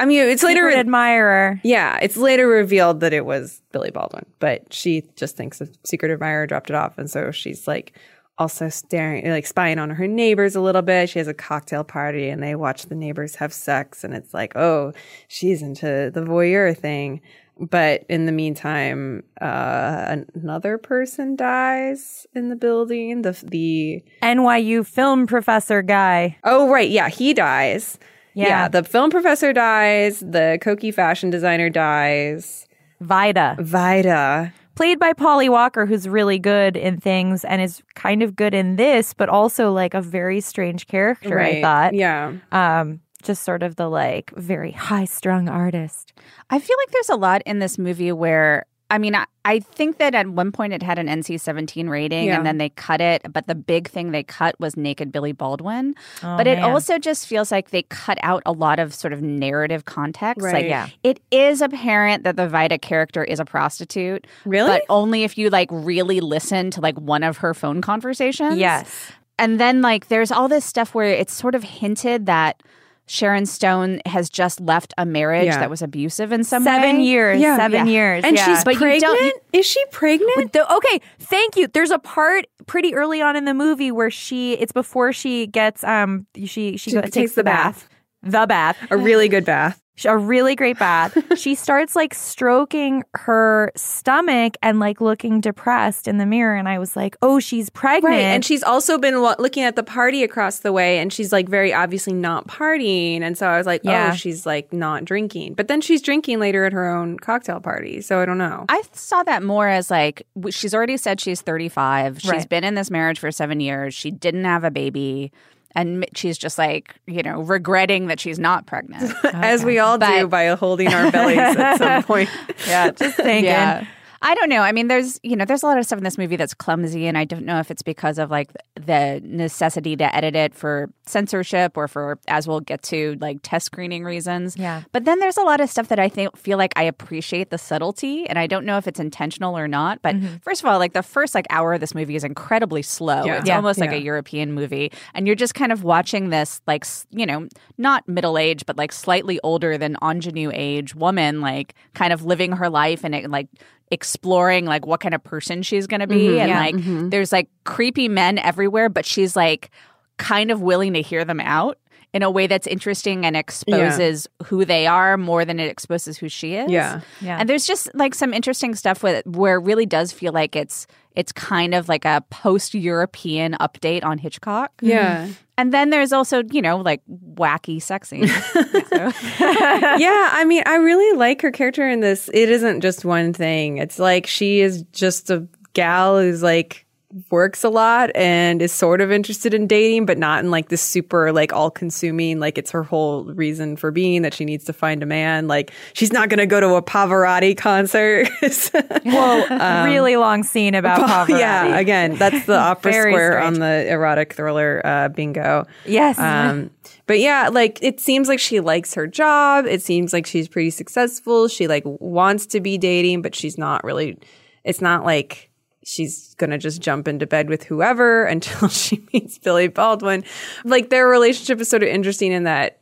I mean, it's later Secret admirer. yeah, it's later revealed that it was Billy Baldwin, but she just thinks a secret admirer dropped it off, and so she's like also staring, like spying on her neighbors a little bit. She has a cocktail party, and they watch the neighbors have sex, and it's like, oh, she's into the voyeur thing. But in the meantime, uh, another person dies in the building. The the NYU film professor guy. oh right, yeah, he dies. Yeah. yeah, the film professor dies. The Koki fashion designer dies. Vida. Vida. played by Polly Walker, who's really good in things and is kind of good in this, but also like a very strange character. I thought, Yeah. um, just sort of the like very high strung artist. I feel like there's a lot in this movie where I mean, I, I think that at one point it had an NC-17 rating, Yeah. and then they cut it. But the big thing they cut was naked Billy Baldwin. Oh, but it man. also just feels like they cut out a lot of sort of narrative context. Right. Like, Yeah. it is apparent that the Vida character is a prostitute. Really? But only if you like really listen to like one of her phone conversations. Yes. And then like there's all this stuff where it's sort of hinted that Sharon Stone has just left a marriage Yeah. that was abusive in some Seven way. years. Yeah. Seven Yeah. years. and yeah. she's But you pregnant. don't- you- Is she pregnant? The- okay, thank you. There's a part pretty early on in the movie where she it's before she gets um she she, She go- takes takes the the bath. The bath. a really good bath. A really great bath. she starts like stroking her stomach and like looking depressed in the mirror and I was like, "Oh, she's pregnant." Right, and she's also been lo- looking at the party across the way, and she's like very obviously not partying, and so I was like, oh, Yeah. oh, she's like not drinking, but then she's drinking later at her own cocktail party, so I don't know. I saw that more as like she's already said she's 35. She's Right. been in this marriage for 7 years. She didn't have a baby and she's just like, you know, regretting that she's not pregnant. As we all do by holding our bellies at some point. yeah, just thinking. Yeah. I don't know. I mean, there's you know, there's a lot of stuff in this movie that's clumsy, and I don't know if it's because of like the necessity to edit it for censorship or for, as we'll get to, like test screening reasons. Yeah. But then there's a lot of stuff that I think feel like I appreciate the subtlety, and I don't know if it's intentional or not. But mm-hmm. first of all, like the first like hour of this movie is incredibly slow. Yeah. It's Yeah. almost like a European movie, and you're just kind of watching this like you know not middle age, but like slightly older than ingenue age woman, like kind of living her life and it, like exploring like what kind of person she's going to be mm-hmm. and yeah. like mm-hmm. there's like creepy men everywhere but she's like kind of willing to hear them out in a way that's interesting and exposes who they are more than it exposes who she is. Yeah. Yeah. And there's just like some interesting stuff with where it really does feel like it's it's kind of like a post-European update on Hitchcock. Yeah. Mm-hmm. And then there's also, you know, like wacky sex scenes. Yeah, I mean, I really like her character in this. It isn't just one thing. It's like she is just a gal who's like works a lot and is sort of interested in dating, but not in like this super like all consuming, like it's her whole reason for being that she needs to find a man. Like she's not going to go to a Pavarotti concert. Whoa, really long scene about Pavarotti. Um, yeah, again, that's the opera square strange. on the erotic thriller uh, bingo. Yes. Um, but yeah, like it seems like she likes her job. It seems like she's pretty successful. She like wants to be dating, but she's not really. It's not like she's gonna just jump into bed with whoever until she meets Billy Baldwin. Like their relationship is sort of interesting in that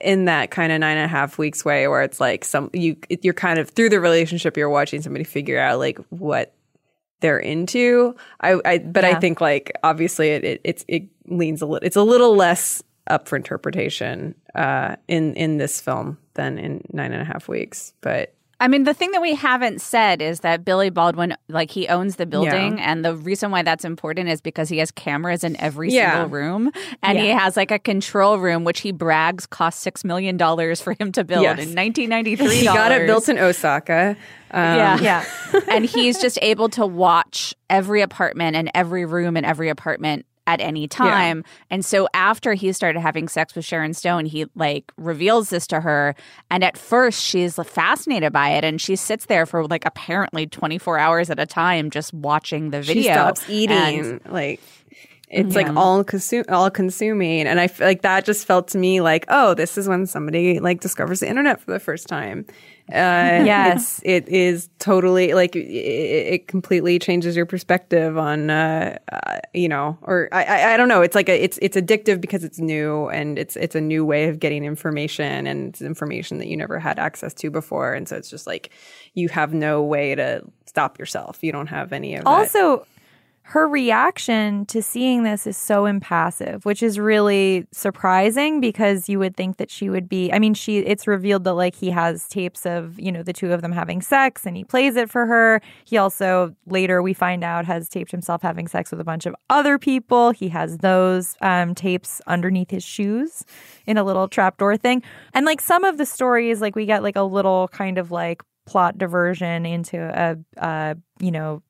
in that kind of nine and a half weeks way where it's like some you you're kind of through the relationship you're watching somebody figure out like what they're into. I, I but I think like obviously it, it it's it leans a little it's a little less up for interpretation uh in in this film than in nine and a half weeks. But I mean, the thing that we haven't said is that Billy Baldwin, like, he owns the building. Yeah. And the reason why that's important is because he has cameras in every Yeah. single room. And he has, like, a control room, which he brags cost $6 million for him to build Yes. in 1993. he got it built in Osaka. Um, yeah. yeah. and he's just able to watch every apartment and every room in every apartment at any time. And so after he started having sex with Sharon Stone, he like reveals this to her. And at first she's fascinated by it. And she sits there for like apparently 24 hours at a time just watching the video. She stops eating. And- like it's like all consume all consuming, and I feel like that just felt to me like, oh, this is when somebody like discovers the internet for the first time. Uh, Yes. it's, totally like it, it completely changes your perspective on, uh, uh, you know, or I, I, I don't know. It's like a, it's it's addictive because it's new and it's it's a new way of getting information and it's information that you never had access to before, and so it's just like you have no way to stop yourself. You don't have any of that. Her reaction to seeing this is so impassive, which is really surprising because you would think that she would be. I mean, she it's revealed that like he has tapes of, you know, the two of them having sex and he plays it for her. He also later we find out has taped himself having sex with a bunch of other people. He has those um, tapes underneath his shoes in a little trapdoor thing. And like some of the stories, like we get like a little kind of like plot diversion into a, a you know,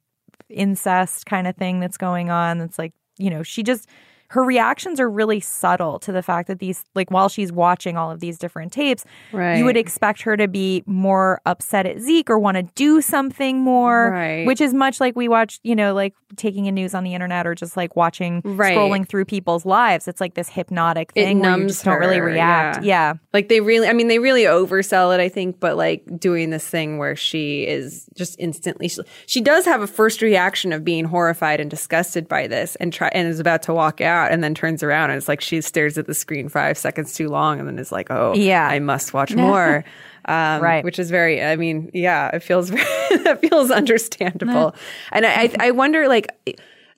incest kind of thing that's going on. That's like, you know, she just her reactions are really subtle to the fact that these like while she's watching all of these different tapes, Right. you would expect her to be more upset at Zeke or want to do something more, Right. which is much like we watch, you know, like taking in news on the internet or just like watching Right. scrolling through people's lives. It's like this hypnotic It thing where you just don't really react. yeah. yeah. Like they really, I mean, they really oversell it, I think, but like doing this thing where she is just instantly, she, she does have a first reaction of being horrified and disgusted by this and try, and is about to walk out and then turns around and it's like she stares at the screen five seconds too long and then is like, oh, Yeah. I must watch more. Um, Right. Which is very, I mean, yeah, it feels, very, that feels understandable. and I, I, I wonder, like,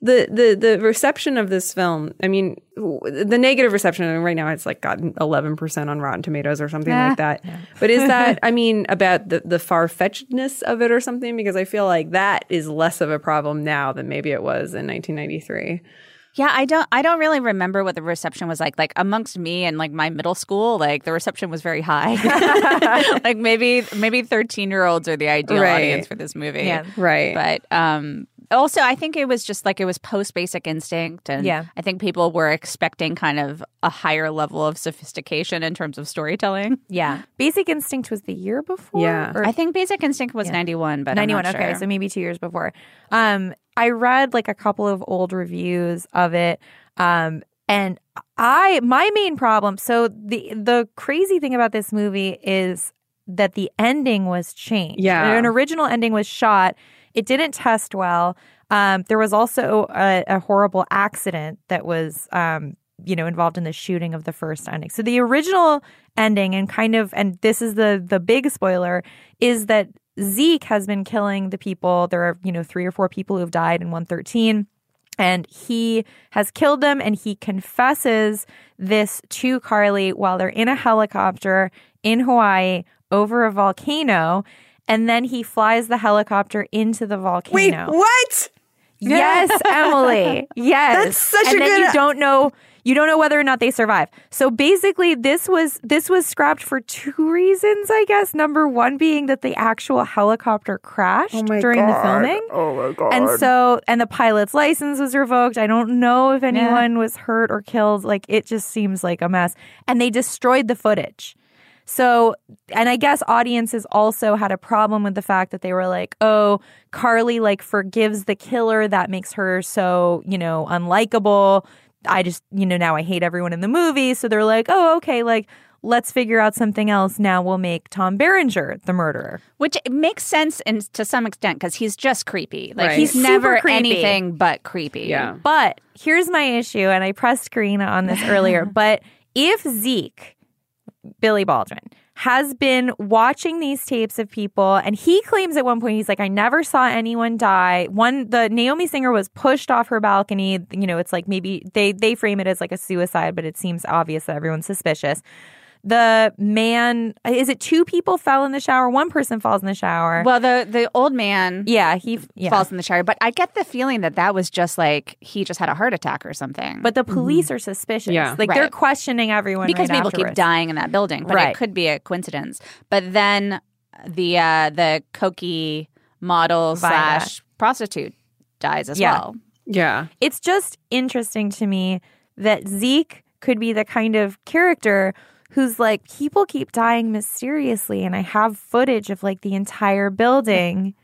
the, the the reception of this film, I mean, the negative reception I mean, right now it's like gotten eleven percent on Rotten Tomatoes or something like that. But is that I mean about the the far fetchedness of it or something? Because I feel like that is less of a problem now than maybe it was in 1993. Yeah, I don't I don't really remember what the reception was like. Like amongst me and like my middle school, like the reception was very high. like maybe maybe 13-year-olds are the ideal Right. audience for this movie. Yeah. Right. But um also I think it was just like it was post basic instinct and Yeah. I think people were expecting kind of a higher level of sophistication in terms of storytelling. Yeah. Basic Instinct was the year before? Yeah. Or I think basic instinct was 91, but 91 I'm not okay so maybe two years before um i read like a couple of old reviews of it um and i my main problem so the the crazy thing about this movie is that the ending was changed Yeah. an original ending was shot it didn't test well um there was also a, a horrible accident that was um you know involved in the shooting of the first ending so the original ending and kind of and this is the the big spoiler is that Zeke has been killing the people. There are, you know, three or four people who have died in 113. And he has killed them and he confesses this to Carly while they're in a helicopter in Hawaii over a volcano. And then he flies the helicopter into the volcano. Wait, what? Yes, Emily. Yes. That's such and a then good- you don't know you don't know whether or not they survive. So basically this was this was scrapped for two reasons, I guess. Number one being that the actual helicopter crashed oh during the filming. Oh my god! And so and the pilot's license was revoked. I don't know if anyone was hurt or killed. Like it just seems like a mess. And they destroyed the footage. So, and I guess audiences also had a problem with the fact that they were like, oh, Carly like forgives the killer. That makes her so, you know, unlikable. I just, you know, now I hate everyone in the movie. So they're like, oh, okay, like, let's figure out something else. Now we'll make Tom Berenger the murderer. Which makes sense in, to some extent because he's just creepy. Like Right. he's Super never creepy. anything but creepy. Yeah. But here's my issue, and I pressed Karina on this earlier. But if Zeke, Billy Baldwin, has been watching these tapes of people, and he claims at one point he's like, I never saw anyone die. One, the Naomi singer was pushed off her balcony. You know, it's like maybe they they frame it as like a suicide, but it seems obvious that everyone's suspicious. The man, is it two people fell in the shower? One person falls in the shower. Well, the the old man yeah, he yeah. falls in the shower, but I get the feeling that that was just like he just had a heart attack or something. But the police are suspicious. Yeah. like they're questioning everyone because right people keep dying in that building, but Right. it could be a coincidence. But then the uh, the cokey model Vida. slash prostitute dies as Yeah. well. yeah, It's just interesting to me that Zeke could be the kind of character who's like people keep dying mysteriously, and I have footage of like the entire building.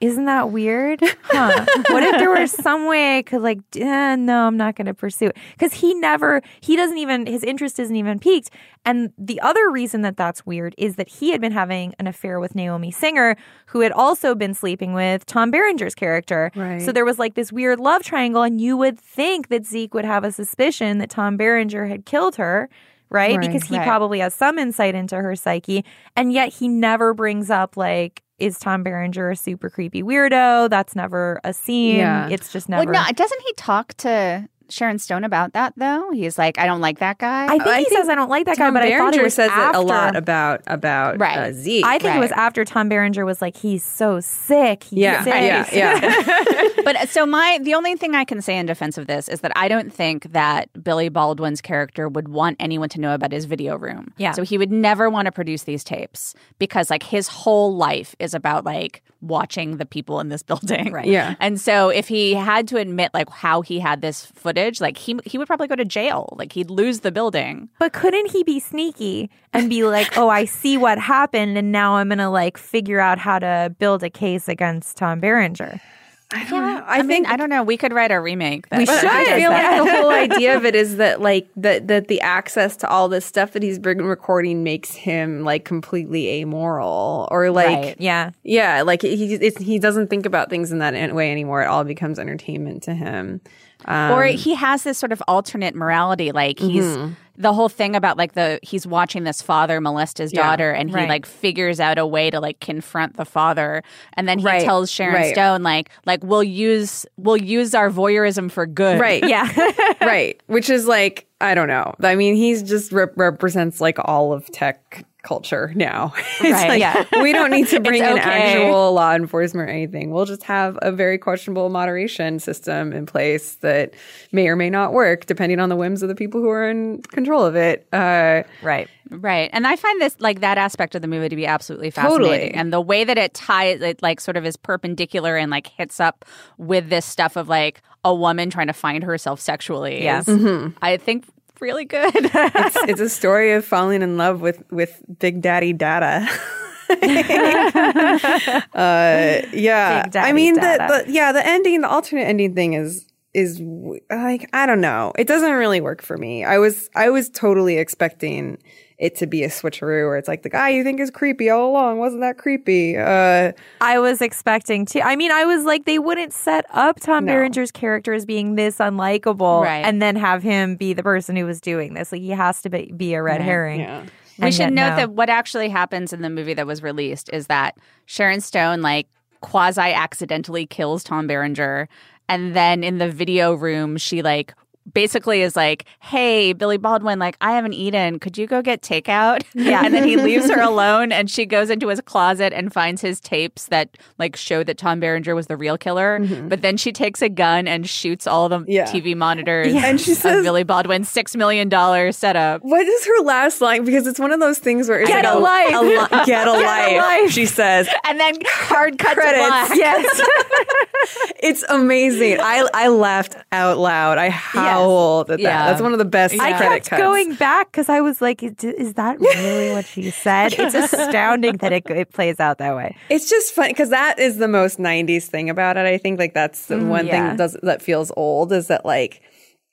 Isn't that weird? Huh. what if there was some way I could like, eh, no, I'm not going to pursue it. Because he never, he doesn't even, his interest isn't even piqued. And the other reason that that's weird is that he had been having an affair with Naomi Singer, who had also been sleeping with Tom Berenger's character. Right. So there was like this weird love triangle. And you would think that Zeke would have a suspicion that Tom Berenger had killed her. Right? Right. Because he Right. probably has some insight into her psyche. And yet he never brings up, like, is Tom Berenger a super creepy weirdo? That's never a scene. Yeah. It's just never. Well, no, doesn't he talk to Sharon Stone about that though? He's like, I don't like that guy. I think I he think says I don't like that Tom guy, but I thought it was says after. it a lot about about Right. uh, Zeke. I think it was after Tom Berenger was like, he's so sick. He's yeah, sick. yeah, yeah. but uh, so my the only thing I can say in defense of this is that I don't think that Billy Baldwin's character would want anyone to know about his video room. Yeah. So he would never want to produce these tapes because like his whole life is about like watching the people in this building. Right. Yeah. And so if he had to admit like how he had this footage footage, like he he would probably go to jail. Like he'd lose the building. But couldn't he be sneaky and be like, "Oh, I see what happened, and now I'm gonna like figure out how to build a case against Tom Berenger"? I don't know. I, mean, I don't know. We could write a remake. That We should. I feel like the whole idea of it is that like that that the access to all this stuff that he's been recording makes him like completely amoral or like Right, yeah. yeah like he he doesn't think about things in that way anymore. It all becomes entertainment to him. Um, or he has this sort of alternate morality like he's Mhm. The whole thing about like the he's watching this father molest his Yeah, daughter and he right. like figures out a way to like confront the father and then he Right, tells Sharon right. Stone like like we'll use we'll use our voyeurism for good Right. Yeah. right. Which is like, I don't know. I mean, he's just rep- represents like all of tech culture now. it's Right, like, yeah. we don't need to bring in okay. actual law enforcement or anything. We'll just have a very questionable moderation system in place that may or may not work depending on the whims of the people who are in control of it. Uh, right. Right. And I find this like that aspect of the movie to be absolutely fascinating. Totally. And the way that it ties it like sort of is perpendicular and like hits up with this stuff of like a woman trying to find herself sexually. Yeah. is, Mhm. I think really good. it's, it's a story of falling in love with, with Big Daddy Data. uh, yeah, I mean, the, the yeah, the ending, the alternate ending thing is is like I don't know. It doesn't really work for me. I was I was totally expecting it to be a switcheroo, where it's like the guy you think is creepy all along wasn't that creepy. Uh, I was expecting to. I mean, I was like, they wouldn't set up Tom No. Berenger's character as being this unlikable Right. and then have him be the person who was doing this. Like, he has to be, be a red Right. herring. yeah. we And should yet note no. that what actually happens in the movie that was released is that Sharon Stone like quasi accidentally kills Tom Berenger and then in the video room she like basically is like, "Hey, Billy Baldwin, like I haven't eaten. Could you go get takeout?" Yeah, and then he leaves her alone, and she goes into his closet and finds his tapes that like show that Tom Berenger was the real killer. But then she takes a gun and shoots all the Mm-hmm. Yeah. TV monitors. Yeah. And she says- Billy Baldwin's six million dollar setup. What is her last line? Because it's one of those things where it's Get like a life. li- get a Get a life. life. She says, And then hard cut Credits. Yes. It's amazing. I I laughed out loud. I at that. Yeah. That's one of the best I credit kept cuts. going back because I was like, is, that really what she said? It's astounding that it, it plays out that way. It's just fun because that is the most '90s thing about it. I think like that's the one thing that does that feels old is that like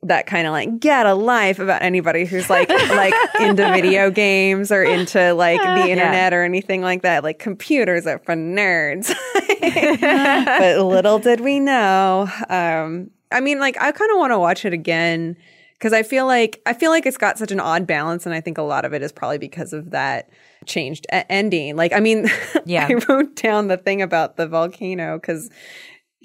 that kind of like get a life about anybody who's like like into video games or into like the internet or anything like that. Like computers are for nerds. but little did we know. Um, I mean, like I kind of want to watch it again because I feel like I feel like it's got such an odd balance, and I think a lot of it is probably because of that changed ending. Like, I mean, Yeah. I wrote down the thing about the volcano because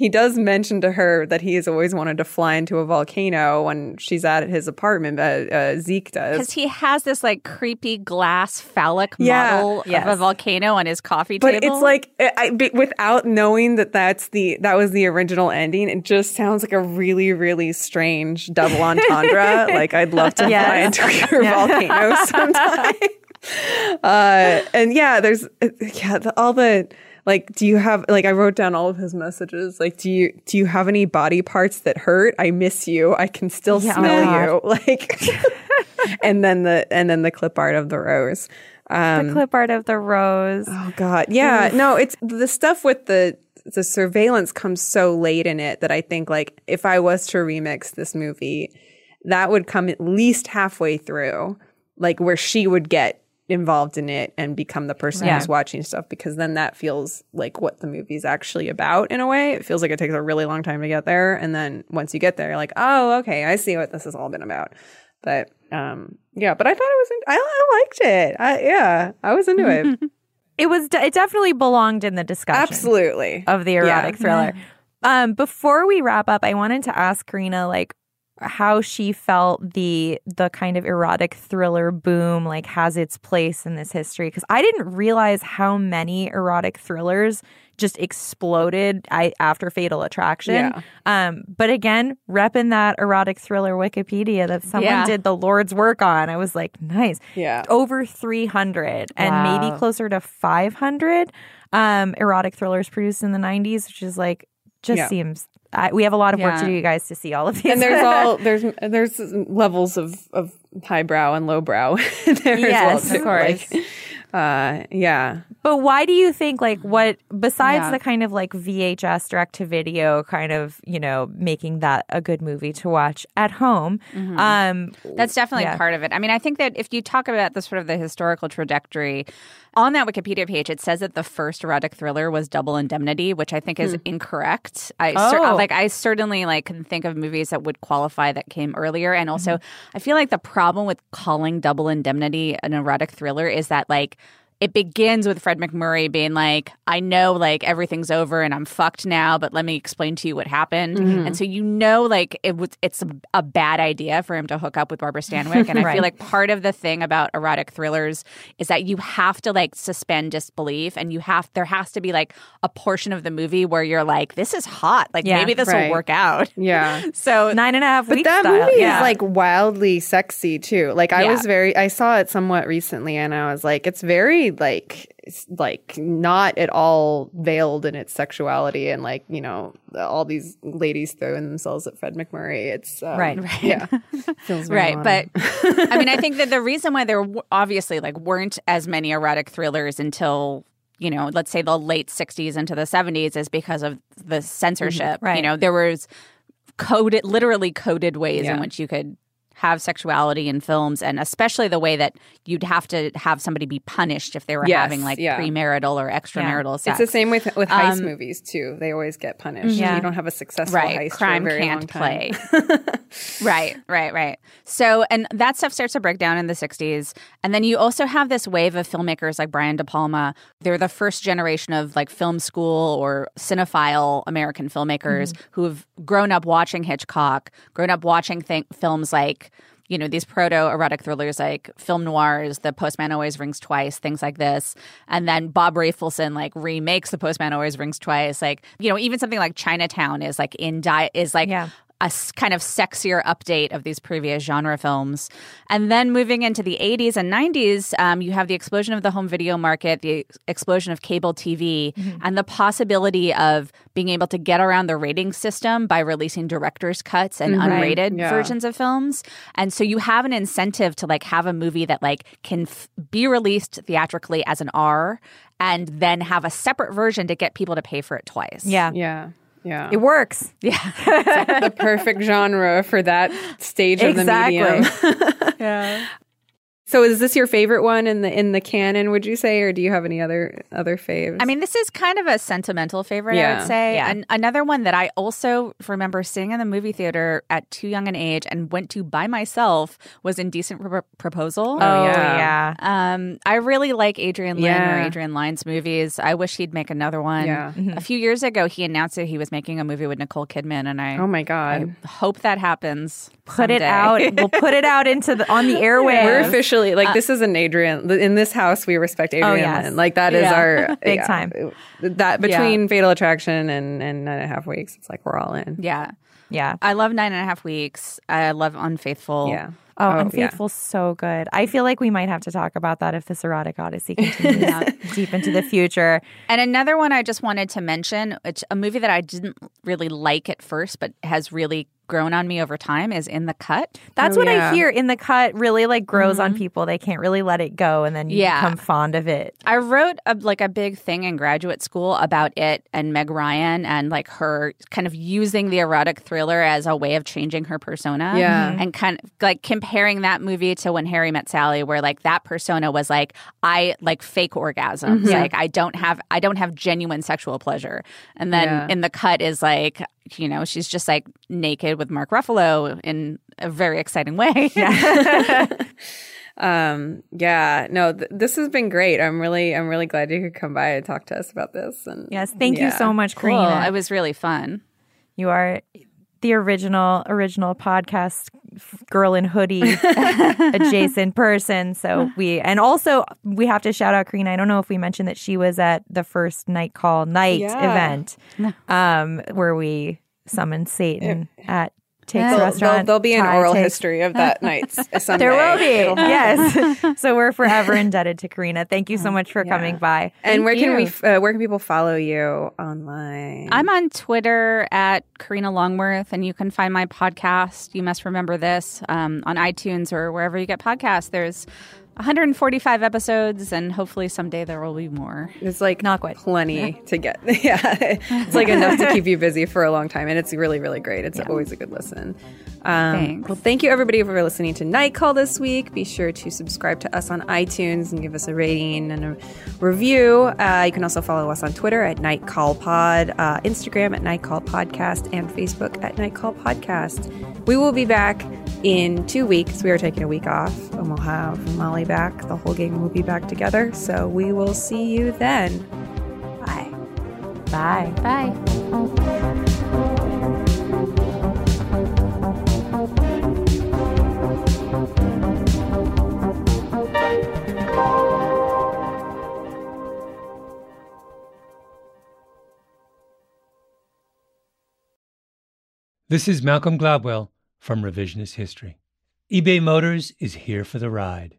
he does mention to her that he has always wanted to fly into a volcano when she's at his apartment. Uh, uh, Zeke does. Because he has this like creepy glass phallic Yeah. model Yes. of a volcano on his coffee But table. But it's like I, I- without knowing that that's the that was the original ending, it just sounds like a really really strange double entendre. like I'd love to fly into your volcano sometime. uh, and yeah, there's uh, yeah the, all the like. Do you have like I wrote down all of his messages. Like, do you do you have any body parts that hurt? I miss you. I can still Yeah, oh smell God. you. Like, and then the and then the clip art of the rose. Um, The clip art of the rose. Oh God, yeah, no, it's the stuff with the the surveillance comes so late in it that I think like if I was to remix this movie, that would come at least halfway through, like where she would get involved in it and become the person who's watching stuff because then that feels like what the movie's actually about in a way. It feels like it takes a really long time to get there and then once you get there you're like, "Oh, okay, I see what this has all been about." But um yeah, but I thought it was in- I, I liked it. I yeah, I was into it. It was. De- it definitely belonged in the discussion. Absolutely. of the erotic Yeah. thriller. Um, before we wrap up, I wanted to ask Karina like how she felt the the kind of erotic thriller boom like has its place in this history because I didn't realize how many erotic thrillers just exploded I, after Fatal Attraction. Yeah. Um, but again, repping that erotic thriller Wikipedia that someone Yeah. did the Lord's work on, I was like, nice Yeah. over 300 and Wow. maybe closer to 500 um, erotic thrillers produced in the 90s, which is like, just Yeah. seems I, we have a lot of work Yeah. to do, you guys, to see all of these. and there's all there's there's levels of of highbrow and lowbrow there Yes, as well of too. course. Like, uh, yeah. But why do you think like what besides Yeah. the kind of like VHS direct to video kind of, you know, making that a good movie to watch at home? Mhm. Um That's definitely yeah. part of it. I mean, I think that if you talk about the sort of the historical trajectory on that Wikipedia page, it says that the first erotic thriller was Double Indemnity, which I think is Hmm. incorrect. I cer- Oh. like I certainly like can think of movies that would qualify that came earlier, and also Mm-hmm. I feel like the problem with calling Double Indemnity an erotic thriller is that like. It begins with Fred MacMurray being like, I know like everything's over and I'm fucked now, but let me explain to you what happened. Mhm. And so you know like it was it's a, a bad idea for him to hook up with Barbara Stanwyck. And I feel like part of the thing about erotic thrillers is that you have to like suspend disbelief and you have there has to be like a portion of the movie where you're like, This is hot. Like Yeah, maybe this right. will work out. Yeah. So nine and a half But that style. movie yeah. is like wildly sexy too. Like I Yeah. was very I saw it somewhat recently and I was like it's very like like not at all veiled in its sexuality and like, you know, all these ladies throwing themselves at Fred MacMurray. It's um, Right, right. Yeah. Feels right modern. but i mean i think that the reason why there obviously like weren't as many erotic thrillers until you know let's say the late 60s into the 70s is because of the censorship Right. you know there was coded literally coded ways Yeah. in which you could have sexuality in films and especially the way that you'd have to have somebody be punished if they were Yes, having like yeah. premarital or extramarital sex It's the same with with heist Um, movies too. They always get punished. Yeah. You don't have a successful right heist crime for a very can't long time. play right right right so and that stuff starts to break down in the 60s and then you also have this wave of filmmakers like brian de palma they're the first generation of like film school or cinephile american filmmakers who've grown up watching hitchcock grown up watching th- films like you know these proto erotic thrillers like film noirs the postman always rings twice things like this and then bob rafelson like remakes the postman always rings twice like you know even something like chinatown is like in di- is like Yeah. A s- kind of sexier update of these previous genre films. And then moving into the 80s and 90s, um, you have the explosion of the home video market, the explosion of cable TV, and the possibility of being able to get around the rating system by releasing director's cuts and Mhm. Unrated Yeah. versions of films. And so you have an incentive to like have a movie that like can f- be released theatrically as an R and then have a separate version to get people to pay for it twice. yeah. Yeah. Yeah. It works. Yeah. the perfect genre for that stage of the Exactly. medium. Yeah. So is this your favorite one in the in the canon, would you say, or do you have any other other faves? I mean, this is kind of a sentimental favorite, I would say. Yeah. And another one that I also remember seeing in the movie theater at too young an age and went to by myself was Indecent Pro- Proposal. Oh, yeah. yeah. Um, I really like Adrian Lin or Adrian Lyne's movies. I wish he'd make another one. Yeah. A few years ago, he announced that he was making a movie with Nicole Kidman, and I, oh my god, I hope that happens. Put it out. we'll put it out into the on the airwaves. we're officially like this is an Adrian in this house. We respect Adrian. Uh, Oh, yes. Lin. Like that is Yeah. our Big yeah. time. That between Fatal Attraction and and nine and a half weeks, it's like we're all in. yeah. Yeah. I love Nine and a Half Weeks. I love Unfaithful. Yeah. Oh, yeah. Unfaithful's so good. I feel like we might have to talk about that if this erotic odyssey continues deep into the future. And another one I just wanted to mention, it's a movie that I didn't really like at first, but has really grown on me over time, is In the Cut. That's Oh, what yeah. I hear in the cut really like grows on mm-hmm. people. They can't really let it go and then you Yeah. become fond of it. I wrote a, like a big thing in graduate school about it and Meg Ryan and like her kind of using the erotic thriller as a way of changing her persona. Yeah. Mm-hmm. And kind of like comparing that movie to When Harry Met Sally, where like that persona was like, I like fake orgasms. Yeah. Like I don't have I don't have genuine sexual pleasure. And then Yeah. in the cut is like, you know, she's just like naked with Mark Ruffalo in a very exciting way. Yeah. Um, yeah, no, th- this has been great. I'm really, I'm really glad you could come by and talk to us about this. And Yes, thank you so much, cool. Karina. It was really fun. You are the original original podcast girl in hoodie adjacent person. So we and also we have to shout out Karina. I don't know if we mentioned that she was at the first night call night Yeah. event um where we summoned Satan at Takes There'll- restaurant. there'll- there'll be an oral takes. history of that night someday. There will be. Yes. so we're forever indebted to Karina. Thank you so much for coming by. And where can we? Uh, where can people follow you online? I'm on Twitter at Karina Longworth, and you can find my podcast. You must remember this um, on iTunes or wherever you get podcasts. There's 145 episodes, and hopefully someday there will be more. It's like Not quite. plenty to get. Yeah, it's like enough to keep you busy for a long time, and it's really, really great. It's always a good listen. Um, Thanks. Well, thank you everybody for listening to Night Call this week. Be sure to subscribe to us on iTunes and give us a rating and a review. Uh, you can also follow us on Twitter at Night Call Pod, uh, Instagram at Night Call Podcast, and Facebook at Night Call Podcast. We will be back in two weeks. We are taking a week off, and we'll have Molly back. The whole gang will be back together. So we will see you then. Bye. Bye. Bye. This is Malcolm Gladwell from Revisionist History. eBay Motors is here for the ride.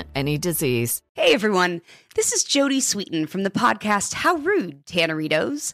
prevent any disease. Hey everyone, this is Jodie Sweetin from the podcast How Rude, Tanneritos.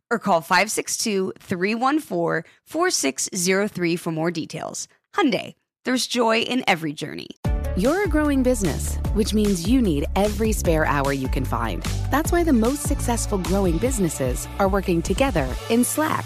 or call 562-314-4603 for more details. Hyundai, there's joy in every journey. You're a growing business, which means you need every spare hour you can find. That's why the most successful growing businesses are working together in Slack.